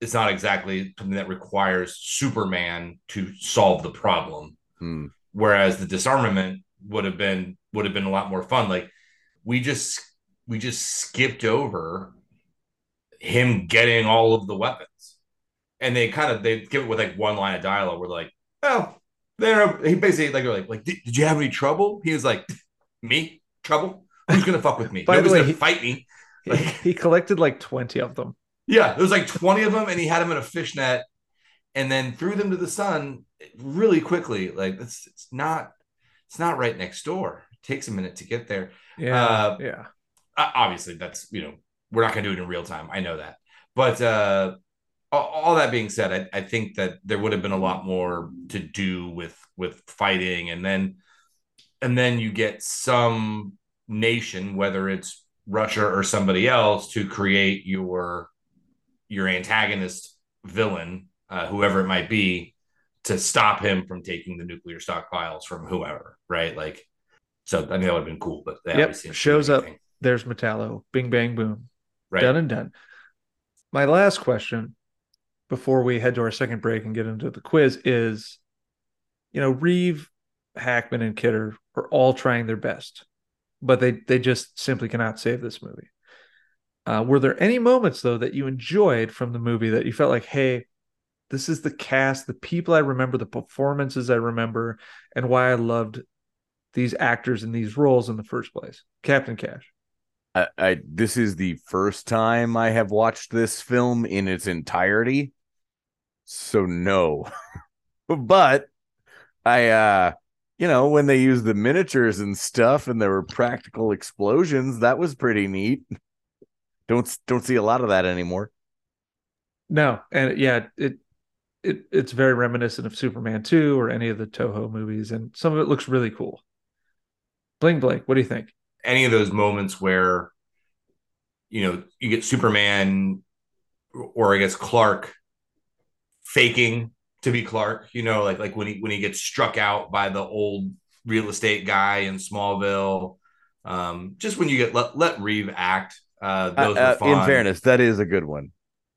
it's not exactly something that requires Superman to solve the problem. Hmm. Whereas the disarmament would have been would have been a lot more fun. Like we just we just skipped over him getting all of the weapons, and they kind of they give it with like one line of dialogue. We're like, oh, they're he basically like they're like like did, did you have any trouble? He was like, me trouble? Who's gonna fuck with me? By the Nobody's way, gonna he- fight me. He, Like, he collected like 20 of them. yeah, there was like 20 of them, and he had them in a fishnet and then threw them to the sun really quickly. Like it's it's not it's not right next door. Takes a minute to get there. Yeah. Uh, yeah. Obviously, that's you know, we're not gonna do it in real time. I know that. But uh all, all that being said, I, I think that there would have been a lot more to do with with fighting and then and then you get some nation, whether it's Russia or somebody else, to create your your antagonist villain, uh, whoever it might be, to stop him from taking the nuclear stockpiles from whoever, right? Like, so I think that would have been cool, but they Yep, obviously didn't do shows up. anything, There's Metallo. Bing, bang, boom. right? Done and done. My last question before we head to our second break and get into the quiz is you know, Reeve, Hackman, and Kidder are all trying their best, but they they just simply cannot save this movie. Uh, were there any moments though that you enjoyed from the movie that you felt like, hey, this is the cast, the people I remember, the performances I remember, and why I loved these actors in these roles in the first place? Captain Cash. I, I this is the first time I have watched this film in its entirety. So no. but I uh you know, when they used the miniatures and stuff and there were practical explosions, that was pretty neat. Don't don't see a lot of that anymore. No, and yeah, it it it's very reminiscent of Superman 2 or any of the Toho movies, and some of it looks really cool. Bling Blake, what do you think? any of those moments where you know you get Superman or I guess Clark faking to be Clark, you know, like like when he when he gets struck out by the old real estate guy in Smallville. Um, just when you get let, let Reeve act, uh, Uh, those uh, were fun. in fairness, that is a good one.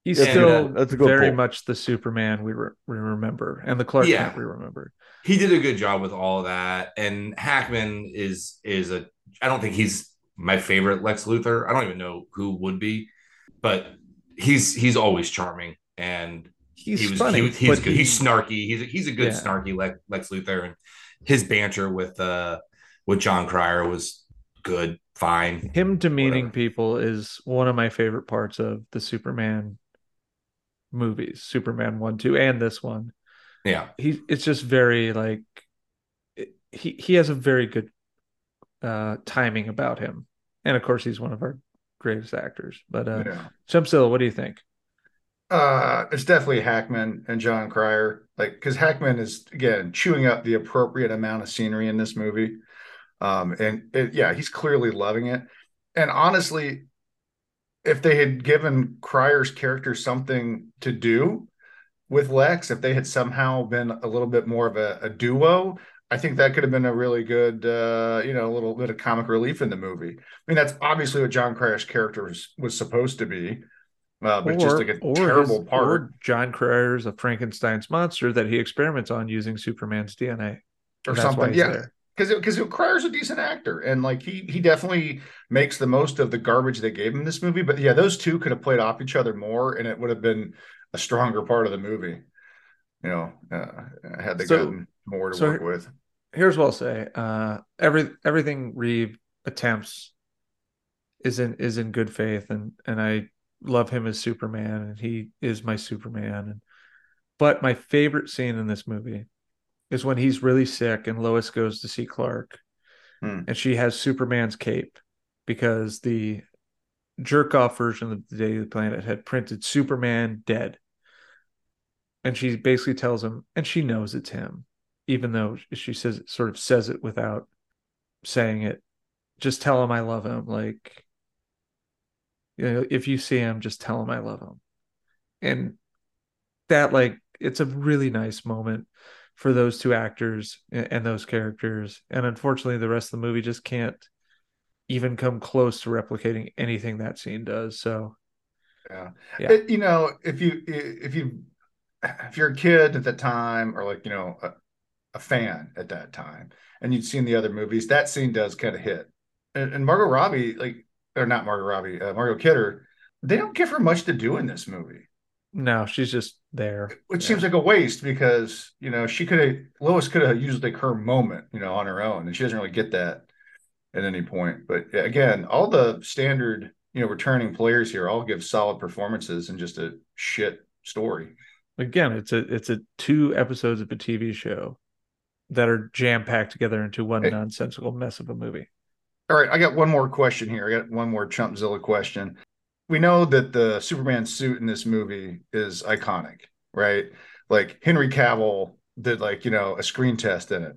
He's That's still good- that's very pull. much the Superman we re- we remember, and the Clark Yeah. Kent we remember. he did a good job with all of that. And Hackman is is a I don't think he's my favorite Lex Luthor. I don't even know who would be, but he's he's always charming and He's he was funny. he, he's but good. he- he's snarky. He's a, he's a good Yeah. snarky Lex, Lex Luthor and his banter with uh with Jon Cryer was good, fine. him demeaning whatever. people is one of my favorite parts of the Superman movies, Superman one, two, and this one. Yeah. he it's just very like it- he he has a very good uh timing about him and of course he's one of our greatest actors but uh yeah. Chumpzilla, what do you think Uh, it's definitely Hackman and Jon Cryer. Like, because Hackman is again chewing up the appropriate amount of scenery in this movie. Um, and it, yeah, he's clearly loving it. And honestly, if they had given Cryer's character something to do with Lex, if they had somehow been a little bit more of a, a duo, I think that could have been a really good, uh, you know, a little bit of comic relief in the movie. I mean, that's obviously what Jon Cryer's character was, was supposed to be. Uh, but just like a terrible his- part. or Jon Cryer's a Frankenstein's monster that he experiments on using Superman's DNA or And that's why something. Yeah, there. Because because Cryer's a decent actor, and like he he definitely makes the most of the garbage they gave him this movie. But yeah, those two could have played off each other more, and it would have been a stronger part of the movie. You know, uh, had they So- gotten more to so- work with. here's what I'll say. Uh, every everything Reeve attempts is in is in good faith, and and I love him as Superman, and he is my Superman. And but my favorite scene in this movie is when he's really sick, and Lois goes to see Clark, Hmm. and she has Superman's cape because the jerk off version of the Daily Planet had printed Superman dead. And she basically tells him, and she knows it's him, even though she says sort of says it without saying it. Just tell him I love him. Like, you know, if you see him, just tell him I love him. And that, like, it's a really nice moment for those two actors and, those characters. And unfortunately, the rest of the movie just can't even come close to replicating anything that scene does. So Yeah. Yeah. It- you know, if you if you if you're a kid at the time or like, you know, a, a fan at that time and you'd seen the other movies, that scene does kind of hit. And, and Margot Robbie, like or not Margot Robbie, uh, Margot Kidder, they don't give her much to do in this movie. No, she's just there. Which Yeah. seems like a waste because, you know, she could have Lois could have used like her moment, you know, on her own, and she doesn't really get that at any point. But again, all the standard, you know, returning players here all give solid performances and just a shit story. Again, it's a it's a two episodes of a TV show that are jam packed together into one Hey. nonsensical mess of a movie. All right, I got one more question here. I got one more Chumpzilla question. We know that the Superman suit in this movie is iconic, right? Like Henry Cavill did like, you know, a screen test in it.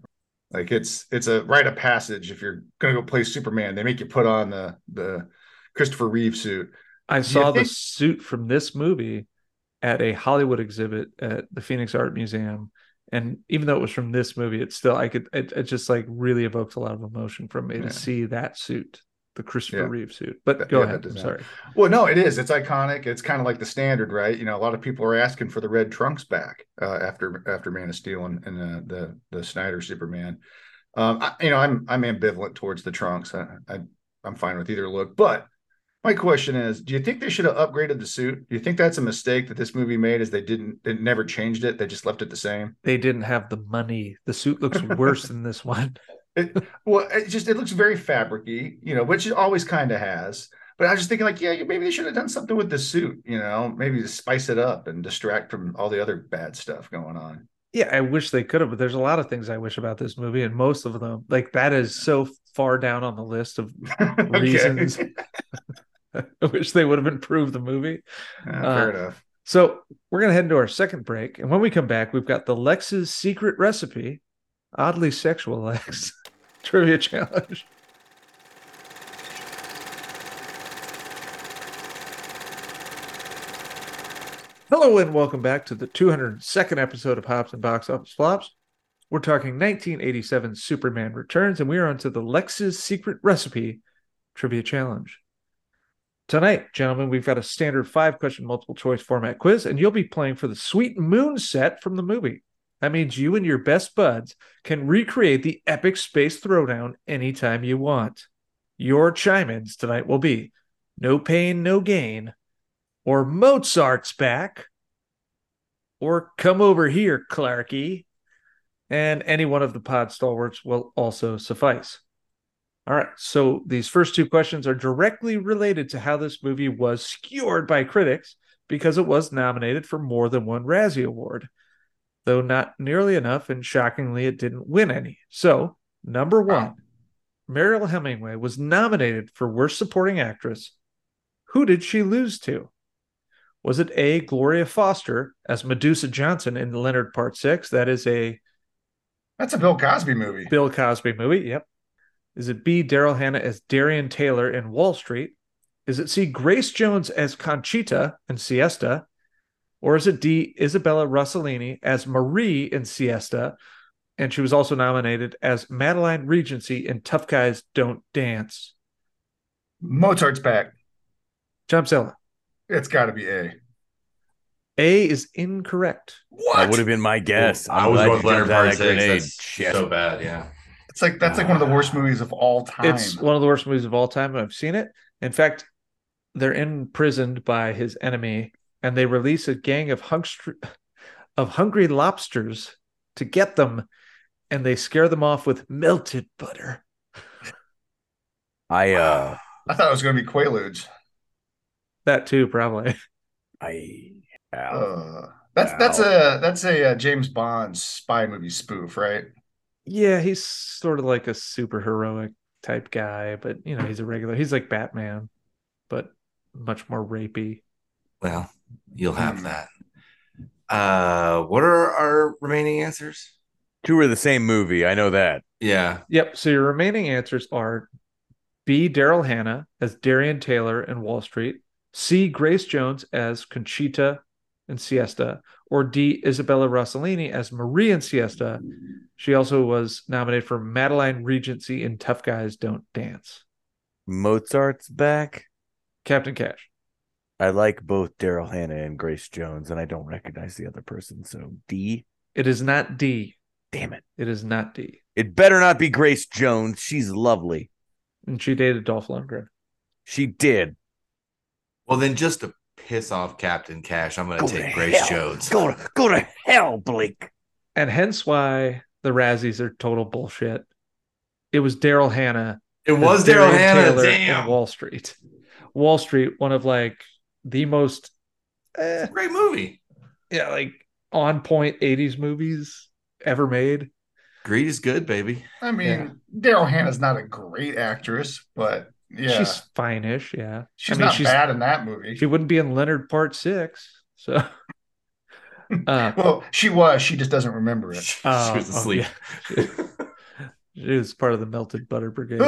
Like it's it's a rite of passage if you're gonna go play Superman, they make you put on the the Christopher Reeve suit. I you saw the suit from this movie at a Hollywood exhibit at the Phoenix Art Museum. And even though it was from this movie, it still I could it, it just like really evokes a lot of emotion from me Yeah. to see that suit, the Christopher Yeah. Reeve suit. But That- go yeah, ahead. I'm sorry. Well, no, it is. It's iconic. It's kind of like the standard, right? You know, a lot of people are asking for the red trunks back uh, after after Man of Steel and, and uh, the the Snyder Superman. Um, I, you know, I'm I'm ambivalent towards the trunks. I, I I'm fine with either look, but my question is, do you think they should have upgraded the suit? Do you think that's a mistake that this movie made? Is they didn't they never changed it? They just left it the same. They didn't have the money. The suit looks worse than this one. It, well, it just it looks very fabricy, you know, which it always kind of has. But I was just thinking, like, yeah, maybe they should have done something with the suit, you know, maybe to spice it up and distract from all the other bad stuff going on. Yeah, I wish they could have, but there's a lot of things I wish about this movie, and most of them, like that, is so far down on the list of reasons. I wish they would have improved the movie. Yeah, fair Uh, enough. So we're gonna head into our second break, and when we come back, we've got the Lex's secret recipe, oddly sexual Lex trivia challenge. Hello and welcome back to the 202nd episode of Hops and Box Office Flops. We're talking 1987 Superman Returns, and we are on to the Lex's Secret Recipe Trivia Challenge. Tonight, gentlemen, we've got a standard five question multiple choice format quiz, and you'll be playing for the Sweet Moon set from the movie. That means you and your best buds can recreate the epic space throwdown anytime you want. Your chime ins tonight will be No Pain, No Gain, or Mozart's Back, or Come Over Here, Clarky, and any one of the pod stalwarts will also suffice. All right, so these first two questions are directly related to how this movie was skewered by critics because it was nominated for more than one Razzie Award, though not nearly enough, and shockingly, it didn't win any. So, number one, Mariel Hemingway was nominated for Worst Supporting Actress. Who did she lose to? Was it A. Gloria Foster as Medusa Johnson in Leonard Part 6? That is a That's a Bill Cosby movie. Bill Cosby movie. Yep. Is it B. Daryl Hannah as Darien Taylor in Wall Street? Is it C. Grace Jones as Conchita in Siesta? Or is it D. Isabella Rossellini as Marie in Siesta? And she was also nominated as Madeline Regency in Tough Guys Don't Dance. Mozart's back. Chumpzilla. It's got to be A. A is incorrect. That would have been my guess. I I'm was going you with Leonard jumped Part that Six. grenade. That's Shit. so bad. Yeah. It's like that's like one of the worst movies of all time. It's one of the worst movies of all time. I've seen it. In fact, they're imprisoned by his enemy, and they release a gang of hungry, of hungry lobsters to get them, and they scare them off with melted butter. I uh I thought it was going to be Quaaludes. That too, probably. I Uh, that's that's a that's a, uh James Bond spy movie spoof, right? Yeah, he's sort of like a super heroic type guy, but you know, he's a regular. He's like Batman, but much more rapey. Well, you'll have Hmm. that. Uh, what are our remaining answers? two are the same movie. I know that. Yeah. Yep. So your remaining answers are B. Daryl Hannah as Darien Taylor in Wall Street, C. Grace Jones as Conchita in Siesta, or D. Isabella Rossellini as Marie in Siesta. She also was nominated for Madeline Regency in Tough Guys Don't Dance. Mozart's back. Captain Cash. I like both Daryl Hannah and Grace Jones, and I don't recognize the other person. So D. It is not D. Damn it. It is not D. It better not be Grace Jones. She's lovely. And she dated Dolph Lundgren. She did. Well, then just to piss off Captain Cash, I'm going Go to to take Grace hell. Jones. Go to go to hell, Blake. And hence why the Razzies are total bullshit. It was Daryl Hannah. It was Daryl Hannah. Taylor Damn. Wall Street. Wall Street, one of like the most eh, Great movie. yeah, like on point 80s movies ever made. Greed is good, baby. I mean, Yeah. Daryl Hannah's not a great actress, but yeah, She's she's, fine-ish, yeah. I mean, not she's bad in that movie. she wouldn't be in Leonard Part Six. So uh well, she was. She just doesn't remember it. she oh, was oh, asleep. yeah. she was part of the melted butter brigade. Ugh.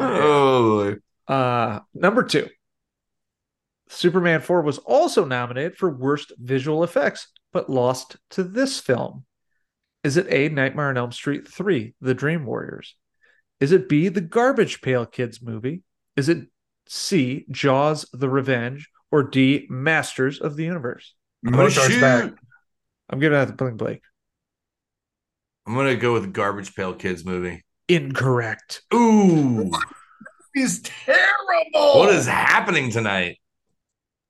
oh, Uh, number two, Superman 4 was also nominated for Worst Visual Effects, but lost to this film. Is it A, Nightmare on Elm Street 3, The Dream Warriors? Is it B, the Garbage Pail Kids movie? Is it C, Jaws, The Revenge? Or D, Masters of the Universe? I'm gonna Mozart's shoot. back. I'm giving that to Bling Blake. I'm gonna go with Garbage Pail Kids movie. Incorrect. Ooh, He's terrible. what is happening tonight?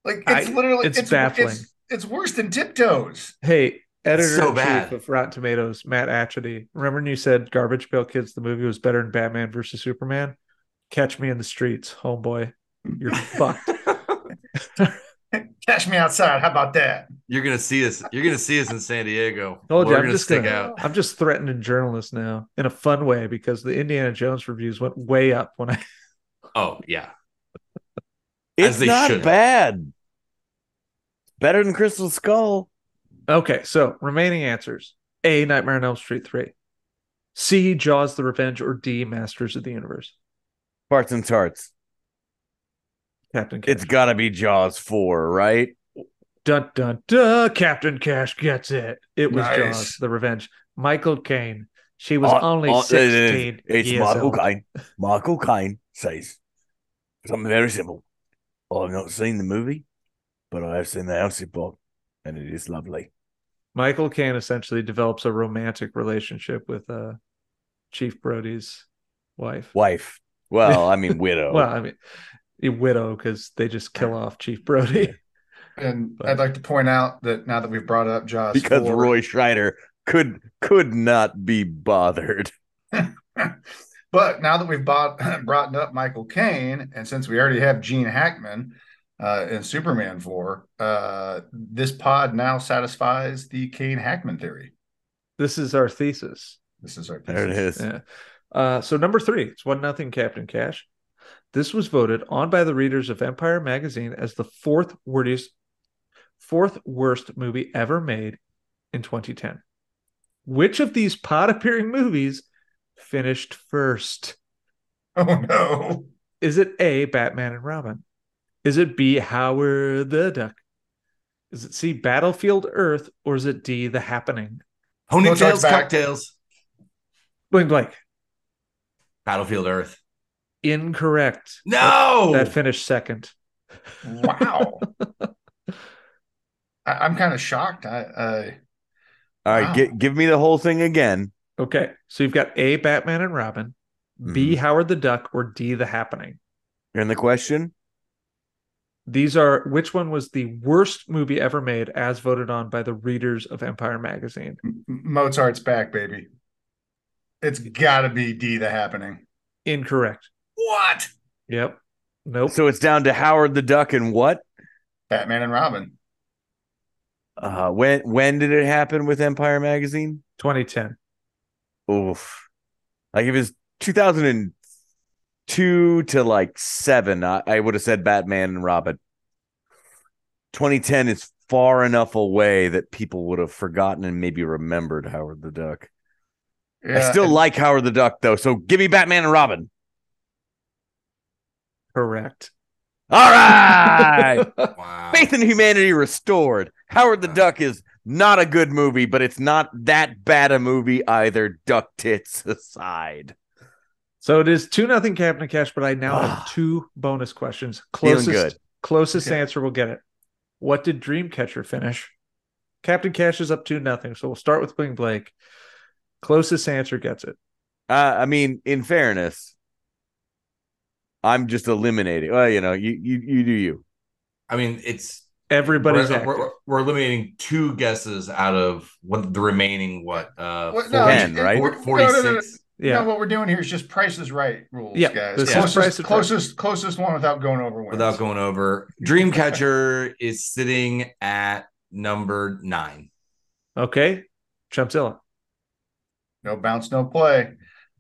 Like it's I- literally it's baffling. It's, it's worse than tiptoes. Hey, editor so chief of Rotten Tomatoes, Matt Atchity. Remember when you said Garbage Pail Kids, the movie was better than Batman versus Superman? Catch me in the streets, homeboy. You're fucked. Catch me outside. How about that? You're gonna see us. You're gonna see us in San Diego. Told you, We're I'm gonna just stick a- out. I'm just threatening journalists now in a fun way because the Indiana Jones reviews went way up when I. Oh yeah, As It's not should. bad. Better than Crystal Skull. Okay, so remaining answers: A. Nightmare on Elm Street three, C. Jaws: The Revenge, or D. Masters of the Universe. Parts and tarts. Captain Cash. It's got to be Jaws 4, right? Dun dun dun! Captain Cash gets it. It was Nice. Jaws: The Revenge. Michael Caine. She was Uh, only uh, sixteen It's Michael. Caine. Michael Caine says something very simple. I've not seen the movie, but I have seen the Elsie book, and it is lovely. Michael Caine essentially develops a romantic relationship with uh, Chief Brody's wife. Wife. Well, I mean, widow. Well, I mean, a widow because they just kill off Chief Brody. And But- I'd like to point out that now that we've brought up Jaws, because 4, Roy Scheider could could not be bothered. but now that we've bought, brought up Michael Caine, and since we already have Gene Hackman uh, in Superman 4, uh, this pod now satisfies the Caine Hackman theory. this is our thesis. This is our There it thesis. is. Yeah. Uh, so number three, it's one nothing Captain Cash. This was voted on by the readers of Empire magazine as the fourth worst, fourth worst movie ever made in 2010. Which of these pod appearing movies finished first? Oh no. Is it A, Batman and Robin? Is it B, Howard the Duck? Is it C, Battlefield Earth? Or is it D, The Happening? Ponytails, Mozart's back. cocktails, Bling Blake. Battlefield Earth. Incorrect. No, That finished second. Wow. I, I'm kind of shocked. I, I All right, Wow. gi- give me the whole thing again. Okay, so you've got A, Batman and Robin, B, Howard the Duck, or D, The Happening. And the question? These are which one was the worst movie ever made as voted on by the readers of Empire magazine? M- Mozart's back, baby. It's got to be D. The happening. Incorrect. What? Yep. Nope. So it's down to Howard the Duck and what? Batman and Robin. Uh, when when did it happen with Empire Magazine? 2010. Oof. Like if it was 2002 to like seven, I, I would have said Batman and Robin. 2010 is far enough away that people would have forgotten and maybe remembered Howard the Duck. I still and- like Howard the Duck though, so give me Batman and Robin. Correct. All right. wow. Faith in humanity restored. Howard the Duck is not a good movie, but it's not that bad a movie either. Duck tits aside. So it is two nothing Captain Cash, but I now have two bonus questions. Closest good. closest Okay. answer will get it. What did Dreamcatcher finish? Captain Cash is up two nothing. So we'll start with Bling Blake. Closest answer gets it. Uh, I mean, in fairness, I'm just eliminating. Well, you know, you you you do you. I mean, it's Everybody's we're, we're, we're eliminating two guesses out of what the remaining what uh What- 40 no, Ten, right? we're- no, no, no, no. yeah. No, what we're doing here is just Price is Right rules, Yeah, guys. this is closest, Price is Right. closest, closest one without going over wins. Without going over, Dreamcatcher is sitting at number nine. Okay. Chumpzilla. no bounce, no play.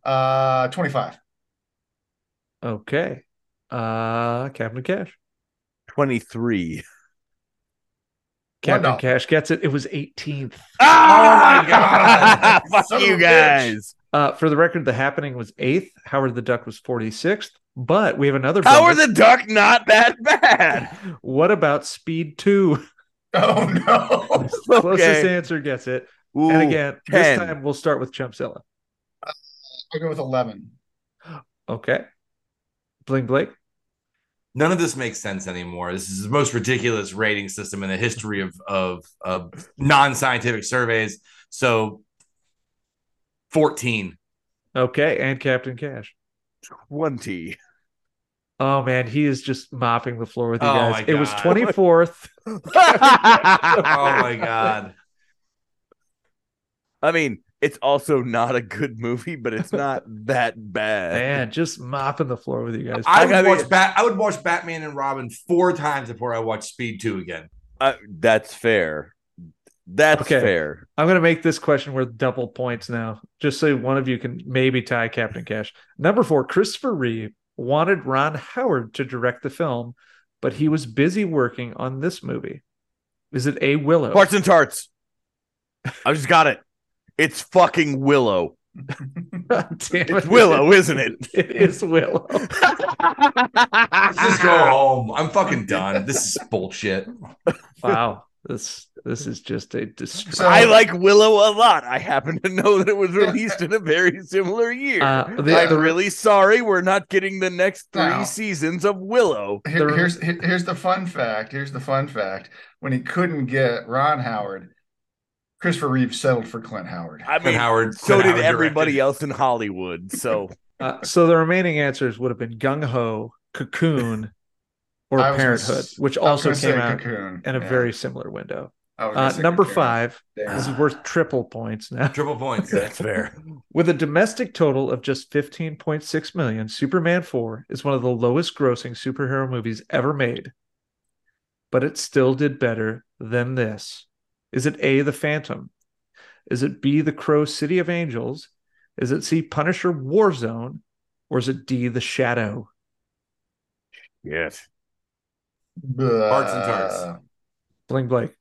Uh, twenty-five. Okay. Uh Captain Cash. Twenty three. Captain. Cash gets it. It was 18th. Ah! my God. Fuck Son you guys! Uh, for the record, the happening was eighth. Howard the Duck was 46th. But we have another. How are bonus. the duck not that bad? What about Speed 2? Oh no! Closest answer gets it. Ooh, and again, 10. this time we'll start with Chumpzilla. I'll go with eleven. Okay. Bling Blake. None of this makes sense anymore. This is the most ridiculous rating system in the history of of, of non-scientific surveys. So 14. Okay. And Captain Cash. twenty. Oh, man. He is just mopping the floor with you Oh, guys. It was 24th. Oh my god. I mean, it's also not a good movie, but it's not that bad. Man, just mopping the floor with you guys. I I would gotta- watch Bat I would watch Batman and Robin four times before I watch Speed 2 again. Uh, that's fair. That's Okay. fair. I'm going to make this question worth double points now, just so one of you can maybe tie Captain Cash. Number four, Christopher Reeve wanted Ron Howard to direct the film, but he was busy working on this movie. Is it A. Willow? Parts and tarts. I just got it. It's fucking Willow. Damn It's it. Willow, isn't it? It is Willow. Let's just go home. I'm fucking done. This is bullshit. Wow. This this is just a distress. So- I like Willow a lot. I happen to know that it was released in a very similar year. Uh, the- I'm the- really sorry we're not getting the next three No. seasons of Willow. Here- The- here's here's the fun fact. Here's the fun fact. When he couldn't get Ron Howard, Christopher Reeve settled for Clint Howard. I Clint mean, Howard. so Clint did Howard everybody directed. else in Hollywood. So uh, so the remaining answers would have been Gung Ho, Cocoon, or I was gonna Parenthood, which also came out Cocoon. in a Yeah. very similar window. I was gonna Uh, number Cocoon. five. Damn. This is worth triple points now. Triple points. that's fair. With a domestic total of just 15.6 million, Superman 4 is one of the lowest grossing superhero movies ever made. But it still did better than this. Is it A, The Phantom? Is it B, The Crow City of Angels? Is it C, Punisher Warzone? Or is it D, The Shadow? Yes. Parts and tarts. Bling Blake.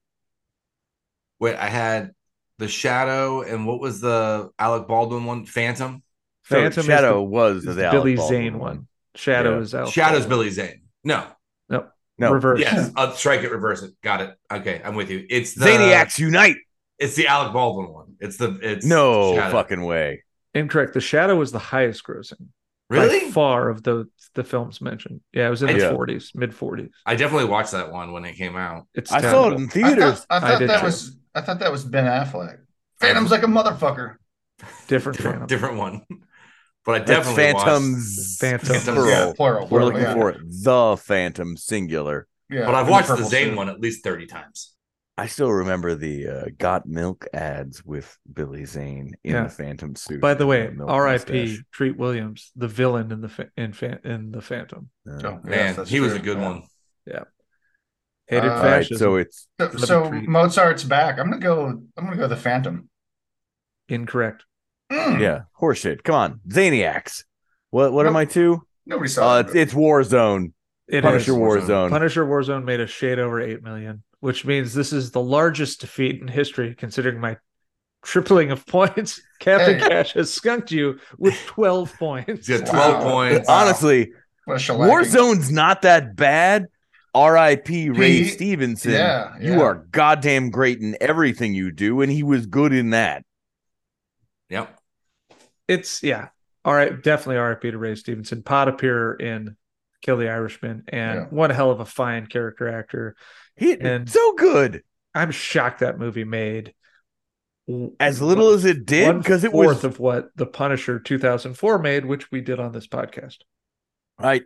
Wait, I had the Shadow and what was the Alec Baldwin one? Phantom. Phantom Shadow is was the, the, Alec Billy Baldwin Zane one. Shadow Yeah. is Alec Shadow's Baldwin. Billy Zane. No. No. Reverse. Yes. I'll strike it, reverse it. Got it. Okay, I'm with you. It's the Zaniacs unite. It's the Alec Baldwin one. It's the it's No Shadow. fucking way. Incorrect. The Shadow was the highest grossing. Really? By far of the the films mentioned. Yeah, it was in the Yeah. 40s, mid 40s. I definitely watched that one when it came out. It's I saw it terrible. in I theaters. thought, I I thought did that too. was I thought that was Ben Affleck. Phantom's like a motherfucker. different Different, Phantom. different one. But I That's definitely watched- Phantoms. Phantoms. plural. Yeah, plural. We're looking yeah. for the Phantom singular. Yeah, But I've in the watched the Zane suit. one at least 30 times. I still remember the uh, "Got Milk" ads with Billy Zane in Yeah. the Phantom suit. By the way, R.I.P. mustache. Treat Williams, the villain in the fa- in fa- in the Phantom, Uh, Oh, Man, that's he was a good Yeah. one. Yeah, hated Uh, all right, fascism. so it's So, so. Mozart's back. I'm gonna go. I'm gonna go the Phantom. Incorrect. Mm, yeah, horseshit. Come on, Zaniacs. What what am I to? Nobody saw Uh, it. it's, it's Warzone. It Punisher is. Warzone. Warzone. Punisher Warzone made a shade over eight million, which means this is the largest defeat in history, considering my tripling of points. Captain Hey. Cash has skunked you with twelve points. He's 12 Wow. points. Honestly, What a. Warzone's not that bad. R.I.P. Ray He- Stevenson. yeah, you are goddamn great in everything you do, and he was good in that. Yep. It's yeah. all right, definitely RIP to Ray Stevenson. Pod appear in Kill the Irishman, and Yeah. one hell of a fine character actor. He And- so good. I'm shocked that movie made As little as it did, because it fourth was of what the Punisher 2004 made, which we did on this podcast. I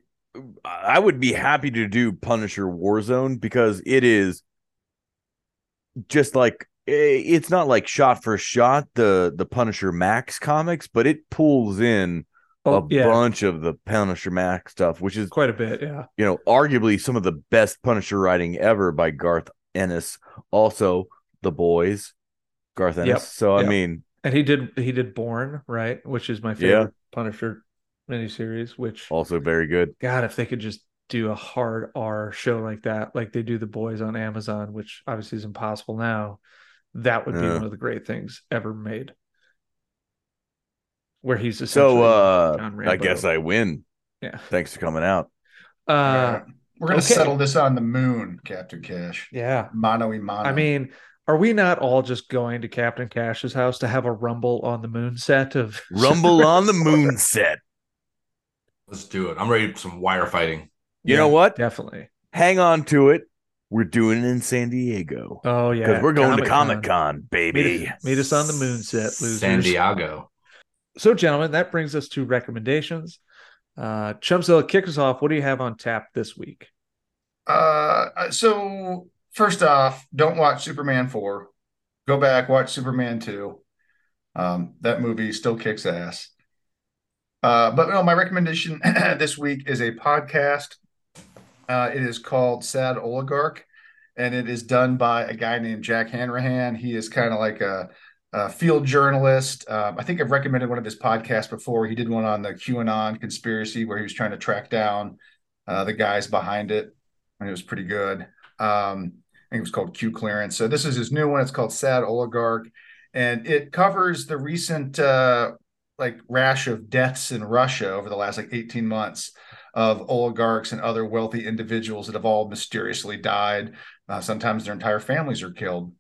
I would be happy to do Punisher Warzone because it is just like Eh, it's not like shot for shot the the Punisher Max comics, but it pulls in oh, a Oh, yeah, bunch of the Punisher Max stuff, which is quite a bit. Yeah, you know arguably some of the best Punisher writing ever by Garth Ennis. Also, The Boys, Garth Ennis. Yep. So I mean, and he did he did Born right, which is my Yeah. favorite Punisher miniseries. Which also very good. God, if they could just do a hard R show like that, like they do the boys on Amazon, which obviously is impossible now, that would be Yeah. one of the great things ever made. Where he's So essentially uh John I guess I win. Yeah. Thanks for coming out. uh Alright. We're gonna okay. settle this on the moon, Captain Cash. yeah. Mano y mano. I mean, are we not all just going to Captain Cash's house to have a rumble on the moon set of Rumble on the moon set. Let's do it. I'm ready for some wire fighting. You know what? Definitely. Hang on to it. We're doing it in San Diego. Oh yeah. Because we're going to Comic-Con. Comic Con, baby. Meet, meet us on the moon set, losers. San Diego. So, gentlemen, that brings us to recommendations. Uh, Chumpzilla, kick us off. What do you have on tap this week? Uh, so first off, don't watch Superman 4. Go back, watch Superman 2. Um, that movie still kicks ass. Uh, but no, my recommendation this week is a podcast. Uh, it is called Sad Oligarch, and it is done by a guy named Jake Hanrahan. He is kind of like a, a field journalist. Um, I think I've recommended one of his podcasts before. He did one on the QAnon conspiracy where he was trying to track down uh, the guys behind it and it was pretty good. Um, I think it was called Q Clearance. So this is his new one. It's called Sad Oligarch, and it covers the recent uh, like rash of deaths in Russia over the last like 18 months of oligarchs and other wealthy individuals that have all mysteriously died. Uh, sometimes their entire families are killed.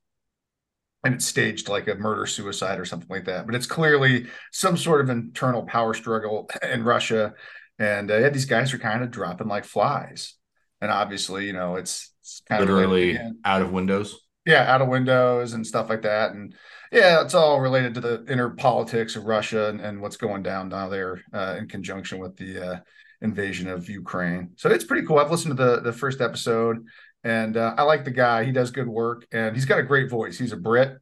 And it's staged like a murder suicide or something like that. But it's clearly some sort of internal power struggle in Russia. And uh, yeah, these guys are kind of dropping like flies and obviously you know it's, it's kind of Literally out of windows. yeah out of windows and stuff like that and yeah it's all related to the inner politics of russia and, and what's going down down there uh, in conjunction with the uh, invasion of ukraine so it's pretty cool i've listened to the the first episode and uh, i like the guy he does good work and he's got a great voice he's a brit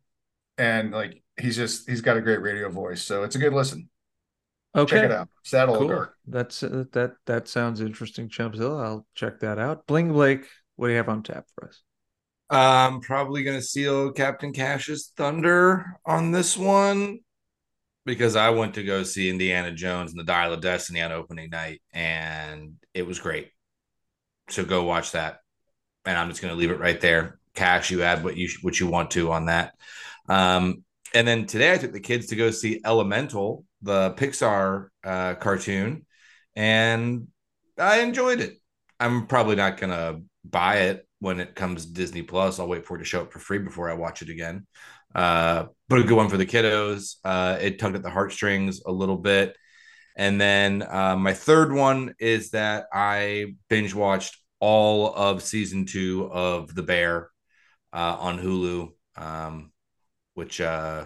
and like he's just he's got a great radio voice so it's a good listen Okay. check it out saddle Cool. Oligarch. That's uh, that. That sounds interesting, Chumpzilla. I'll check that out. Bling Blake, what do you have on tap for us? I'm probably gonna steal Captain Cash's thunder on this one because I went to go see Indiana Jones and the Dial of Destiny on opening night, and it was great. So go watch that, and I'm just gonna leave it right there. Cash, you add what you what you want to on that. Um, and then today I took the kids to go see Elemental, the Pixar uh, cartoon, and I enjoyed it. I'm probably not gonna buy it when it comes to Disney Plus. I'll wait for it to show up for free before I watch it again. Uh, but a good one for the kiddos. Uh, it tugged at the heartstrings a little bit. And then uh, my third one is that I binge watched all of season two of The Bear uh, on Hulu, um, which uh,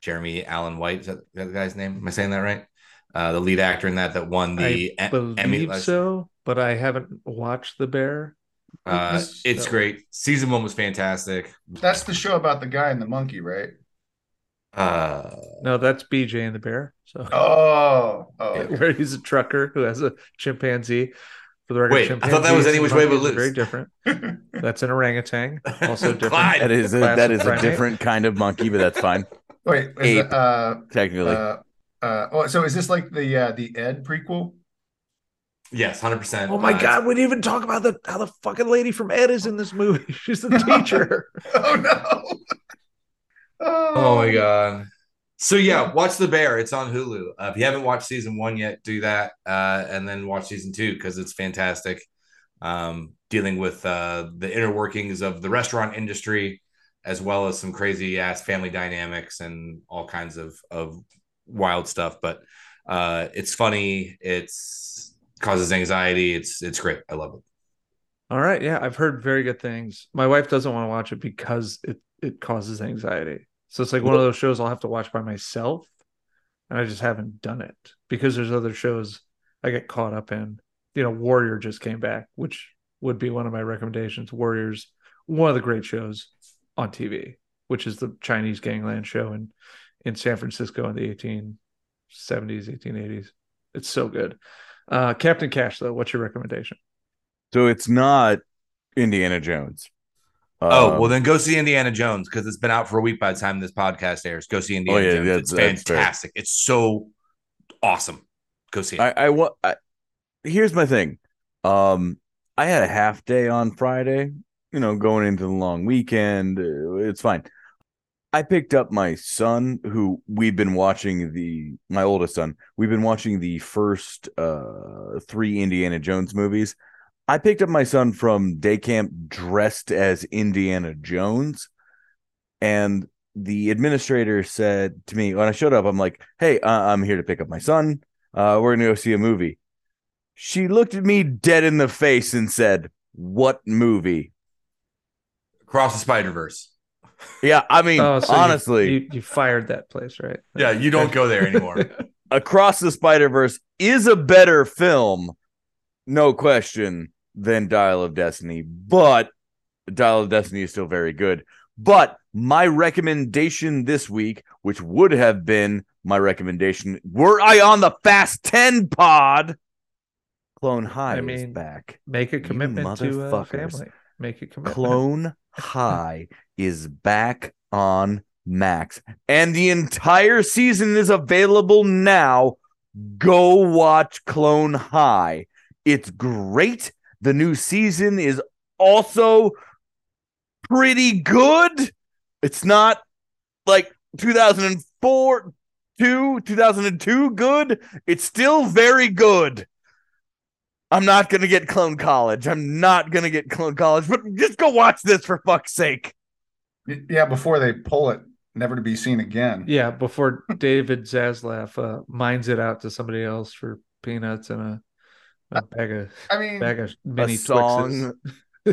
Jeremy Allen White is that, that the guy's name? Am I saying that right? Uh, the lead actor in that that won the I E- believe Emmy last- so, but I haven't watched The Bear. Uh, it's so- great. Season one was fantastic. that's the show about the guy and the monkey right Uh, No, that's BJ and the Bear. So oh oh okay. where he's a trucker who has a chimpanzee. For the record, Wait, I thought that was Any Which Way But monkeys are Very different. That's an orangutan. Also different. That is a, Classic that is a different kind of monkey, but that's fine. wait is Ape. it, uh Technically, Uh, uh, oh, so is this like the uh, the Ed prequel? Yes, hundred percent. Oh my God, we didn't even talk about the how the fucking lady from Ed is in this movie. She's the teacher. Oh no! Oh my god. So yeah, watch The Bear. It's on Hulu. Uh, if you haven't watched season one yet, do that, uh, and then watch season two because it's fantastic. Um, dealing with uh, the inner workings of the restaurant industry, as well as some crazy ass family dynamics and all kinds of of wild stuff. But Uh, it's funny. It's causes anxiety. It's it's great. I love it. All right, yeah, I've heard very good things. My wife doesn't want to watch it because it it causes anxiety. So it's like one of those shows I'll have to watch by myself, and I just haven't done it because there's other shows I get caught up in. You know, Warrior just came back, which would be one of my recommendations. Warriors, one of the great shows on TV, which is the Chinese gangland show in in San Francisco in the 1870s, 1880s. It's so good. Uh, Captain Cash, though, what's your recommendation? So it's not Indiana Jones. Oh Um, well, then go see Indiana Jones because it's been out for a week by the time this podcast airs. Go see Indiana Oh, yeah, Jones. that's- it's that's fair. fantastic. It's so awesome. Go see it. I, I want. I, here's my thing. Um, I had a half day on Friday. You know, going into the long weekend, it's fine. I picked up my son, who we've been watching the my oldest son. We've been watching the first uh three Indiana Jones movies. I picked up my son from day camp dressed as Indiana Jones, and the administrator said to me when I showed up, "I'm like, hey, uh, I'm here to pick up my son. Uh, we're gonna go see a movie." She looked at me dead in the face and said, "What movie?" Across the Spider Verse. Yeah, I mean, Oh, so you- honestly, you, you fired that place, right? Yeah, you don't go there anymore. Across the Spider Verse is a better film, no question, than Dial of Destiny. But Dial of Destiny is still very good. But my recommendation this week, which would have been my recommendation, were I on the Fast 10 pod, Clone High I is mean, back. Make a commitment to uh, motherfuckers. family. Make a commitment. Clone High is back on Max, and the entire season is available now. Go watch Clone High. It's great. The new season is also pretty good. It's not like 2004 2 2002 good. It's still very good. I'm not going to get Clone College. I'm not going to get Clone College, but just go watch this for fuck's sake. Yeah, before they pull it, never to be seen again. Yeah, before David Zaslav uh, mines it out to somebody else for peanuts and a, a bag of I mean, bag of mini song.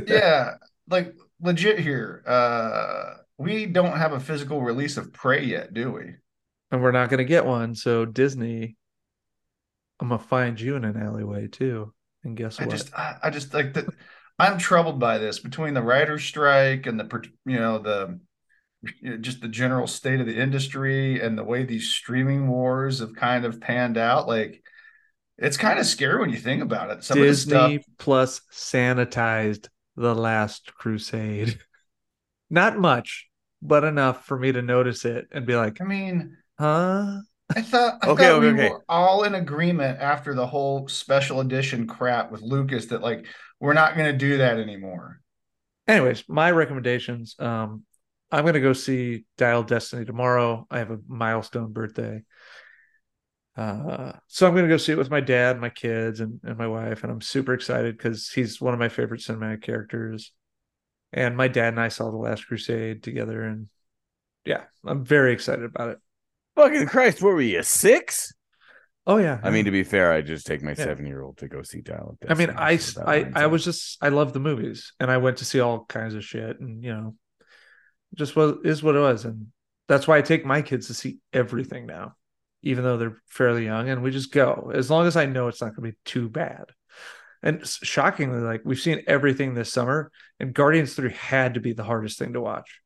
Yeah, like legit here. Uh we don't have a physical release of Prey yet, do we? and we're not going to get one. So Disney, I'm gonna find you in an alleyway too. And guess I what? just, I, I just like that. I'm troubled by this between the writer's strike and the, you know, the just the general state of the industry and the way these streaming wars have kind of panned out. Like, it's kind of scary when you think about it. Some Disney of stuff, plus sanitized the Last Crusade. not much, but enough for me to notice it and be like, I mean, huh? I thought, I Okay, thought okay, we okay. were all in agreement after the whole special edition crap with Lucas that like we're not going to do that anymore. anyways, my recommendations. Um, I'm gonna go see Dial Destiny tomorrow. I have a milestone birthday. Uh, so I'm gonna go see it with my dad, my kids, and, and my wife, and I'm super excited because he's one of my favorite cinematic characters. And my dad and I saw The Last Crusade together, and yeah, I'm very excited about it. Fucking Christ, what were you, six? Oh yeah, I mean, to be fair, I just take my Yeah. seven year old to go see Dial I mean, I, I, I was just, I love the movies, and I went to see all kinds of shit, and you know, just what is what it was, and that's why I take my kids to see everything now, even though they're fairly young, and we just go as long as I know it's not going to be too bad. And shockingly, like we've seen everything this summer, and Guardians Three had to be the hardest thing to watch,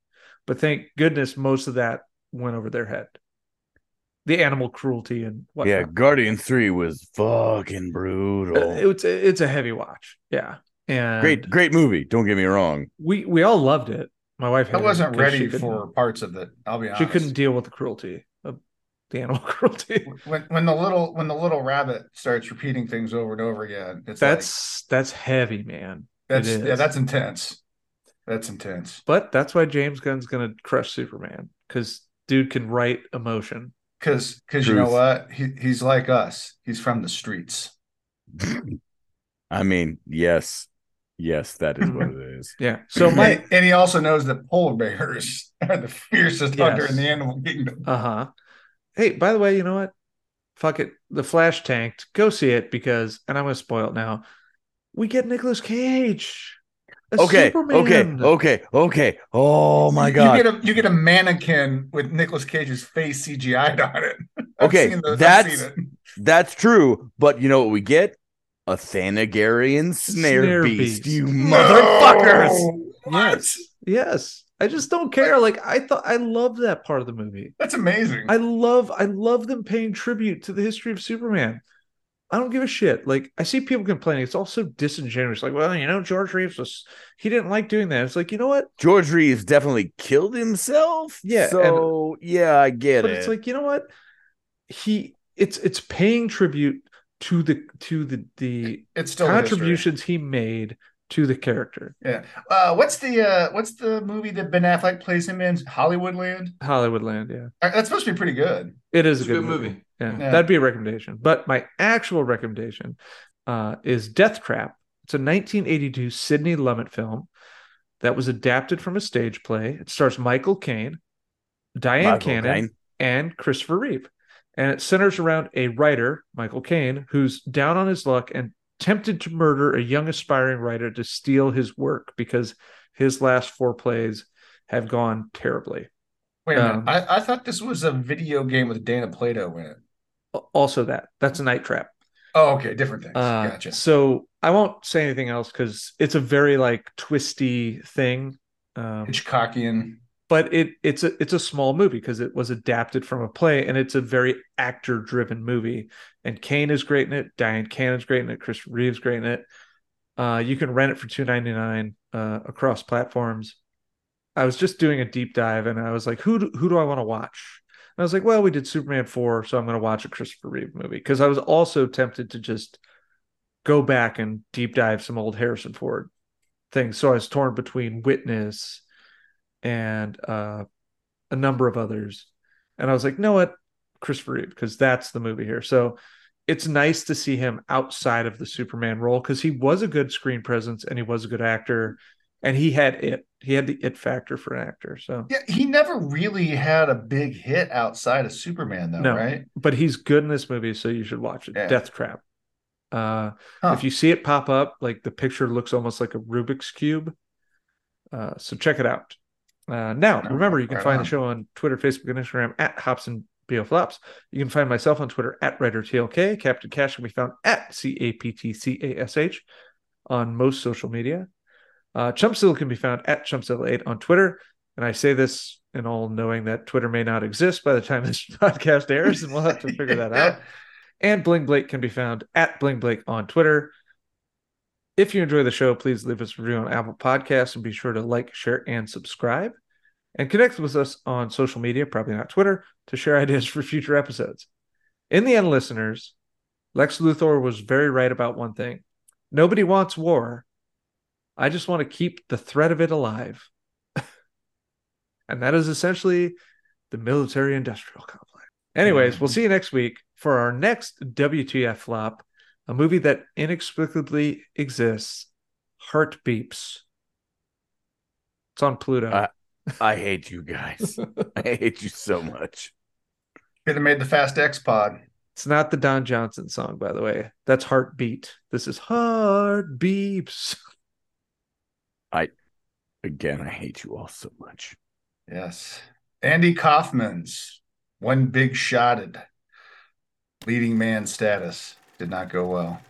but thank goodness most of that went over their head. The animal cruelty and whatnot. Yeah, Guardian 3 was fucking brutal. Uh, it's it's a heavy watch. Yeah, and great, great movie. Don't get me wrong. we we all loved it. My wife I wasn't ready for parts of it. I'll be honest. She couldn't deal with the cruelty of the animal cruelty. when when the little when the little rabbit starts repeating things over and over again. It's like, That's that's heavy, man. that's yeah, that's intense. That's intense. But that's why James Gunn's gonna crush Superman because dude can write emotion. Because because you know what? He he's like us. He's from the streets. I mean, yes, yes, that is what it is. Yeah. So my and, and he also knows that polar bears are the fiercest hunter in the animal kingdom. uh huh. Hey, by the way, you know what? fuck it, the Flash tanked. Go see it because, and I'm gonna spoil it now. We get Nicolas Cage. Okay, okay, Superman. okay, okay. Oh my god. You get a you get a mannequin with Nicolas Cage's face CGI'd on it. I've Okay, seen those, I've that's- seen it. That's true, but you know what we get? A Thanagarian snare, Snare beast, beast. you motherfuckers. No! What? Yes. Yes. I just don't care. Like I thought I love that part of the movie. That's amazing. I love I love them paying tribute to the history of Superman. I don't give a shit. Like I see people complaining, it's all so disingenuous. Like, well, you know, George Reeves was he didn't like doing that. It's like, you know what? George Reeves definitely killed himself. Yeah, and- So yeah, I get But it. it's like, you know what? He it's it's paying tribute to the to the the it's still contributions he made to the character. Yeah. Uh, what's the uh, what's the movie that Ben Affleck plays him in? Hollywoodland. Hollywoodland, yeah. Uh, That's supposed to be pretty good. It is It's a good, movie. Yeah, Yeah. that'd be a recommendation. But my actual recommendation uh, is Death Trap. It's a 1982 Sidney Lumet film that was adapted from a stage play. It stars Michael Caine, Dyan Michael Cannon, Caine. and Christopher Reeve. And it centers around a writer, Michael Caine, who's down on his luck and tempted to murder a young aspiring writer to steal his work because his last four plays have gone terribly. Wait a minute. Um, I, I thought this was a video game with Dana Plato in it. Also, that that's a night trap. Oh, okay. Different things. Uh, gotcha. So I won't say anything else because it's a very like twisty thing. Um, Hitchcockian. But it it's a it's a small movie because it was adapted from a play and it's a very actor driven movie. And Caine is great in it. Dyan Cannon's great in it. Chris Reeves great in it. Uh, you can rent it for two ninety nine uh, across platforms. I was just doing a deep dive and I was like, who do, who do I want to watch? And I was like, well, we did Superman four, so I'm going to watch a Christopher Reeve movie because I was also tempted to just go back and deep dive some old Harrison Ford things. So I was torn between Witness and uh, a number of others. And I was like, no, what? Christopher Reeve, because that's the movie here. So it's nice to see him outside of the Superman role because he was a good screen presence and he was a good actor and he had it. He had the it factor for an actor. So, Yeah, he never really had a big hit outside of Superman, though, No. right? but he's good in this movie. So you should watch it. Yeah. Death Trap. Uh, Huh. If you see it pop up, like the picture looks almost like a Rubik's Cube. Uh, so check it out. Uh, now, remember, you can find the show on Twitter, Facebook, and Instagram at Hops and BO Flops. You can find myself on Twitter at WriterTLK. Captain Cash can be found at C A P T C A S H on most social media. Uh, can be found at Chumpzilla8 on Twitter. And I say this in all knowing that Twitter may not exist by the time this podcast airs, and we'll have to figure that out. And Bling Blake can be found at Bling Blake on Twitter. If you enjoy the show, please leave us a review on Apple Podcasts and be sure to like, share, and subscribe. And connect with us on social media, probably not Twitter, to share ideas for future episodes. In the end, listeners, Lex Luthor was very right about one thing nobody wants war. I just want to keep the threat of it alive. and that is essentially the military industrial complex. Anyways, we'll mm-hmm. see you next week for our next WTF flop, a movie that inexplicably exists Heart Beeps. It's on Pluto. Uh, I hate you guys. I hate you so much. Could have made the Fast X pod. it's not the Don Johnson song, by the way. That's Heartbeat. This is Heart Beeps. Again, I hate you all so much. Yes. Andy Kaufman's one big shotted leading man status did not go well.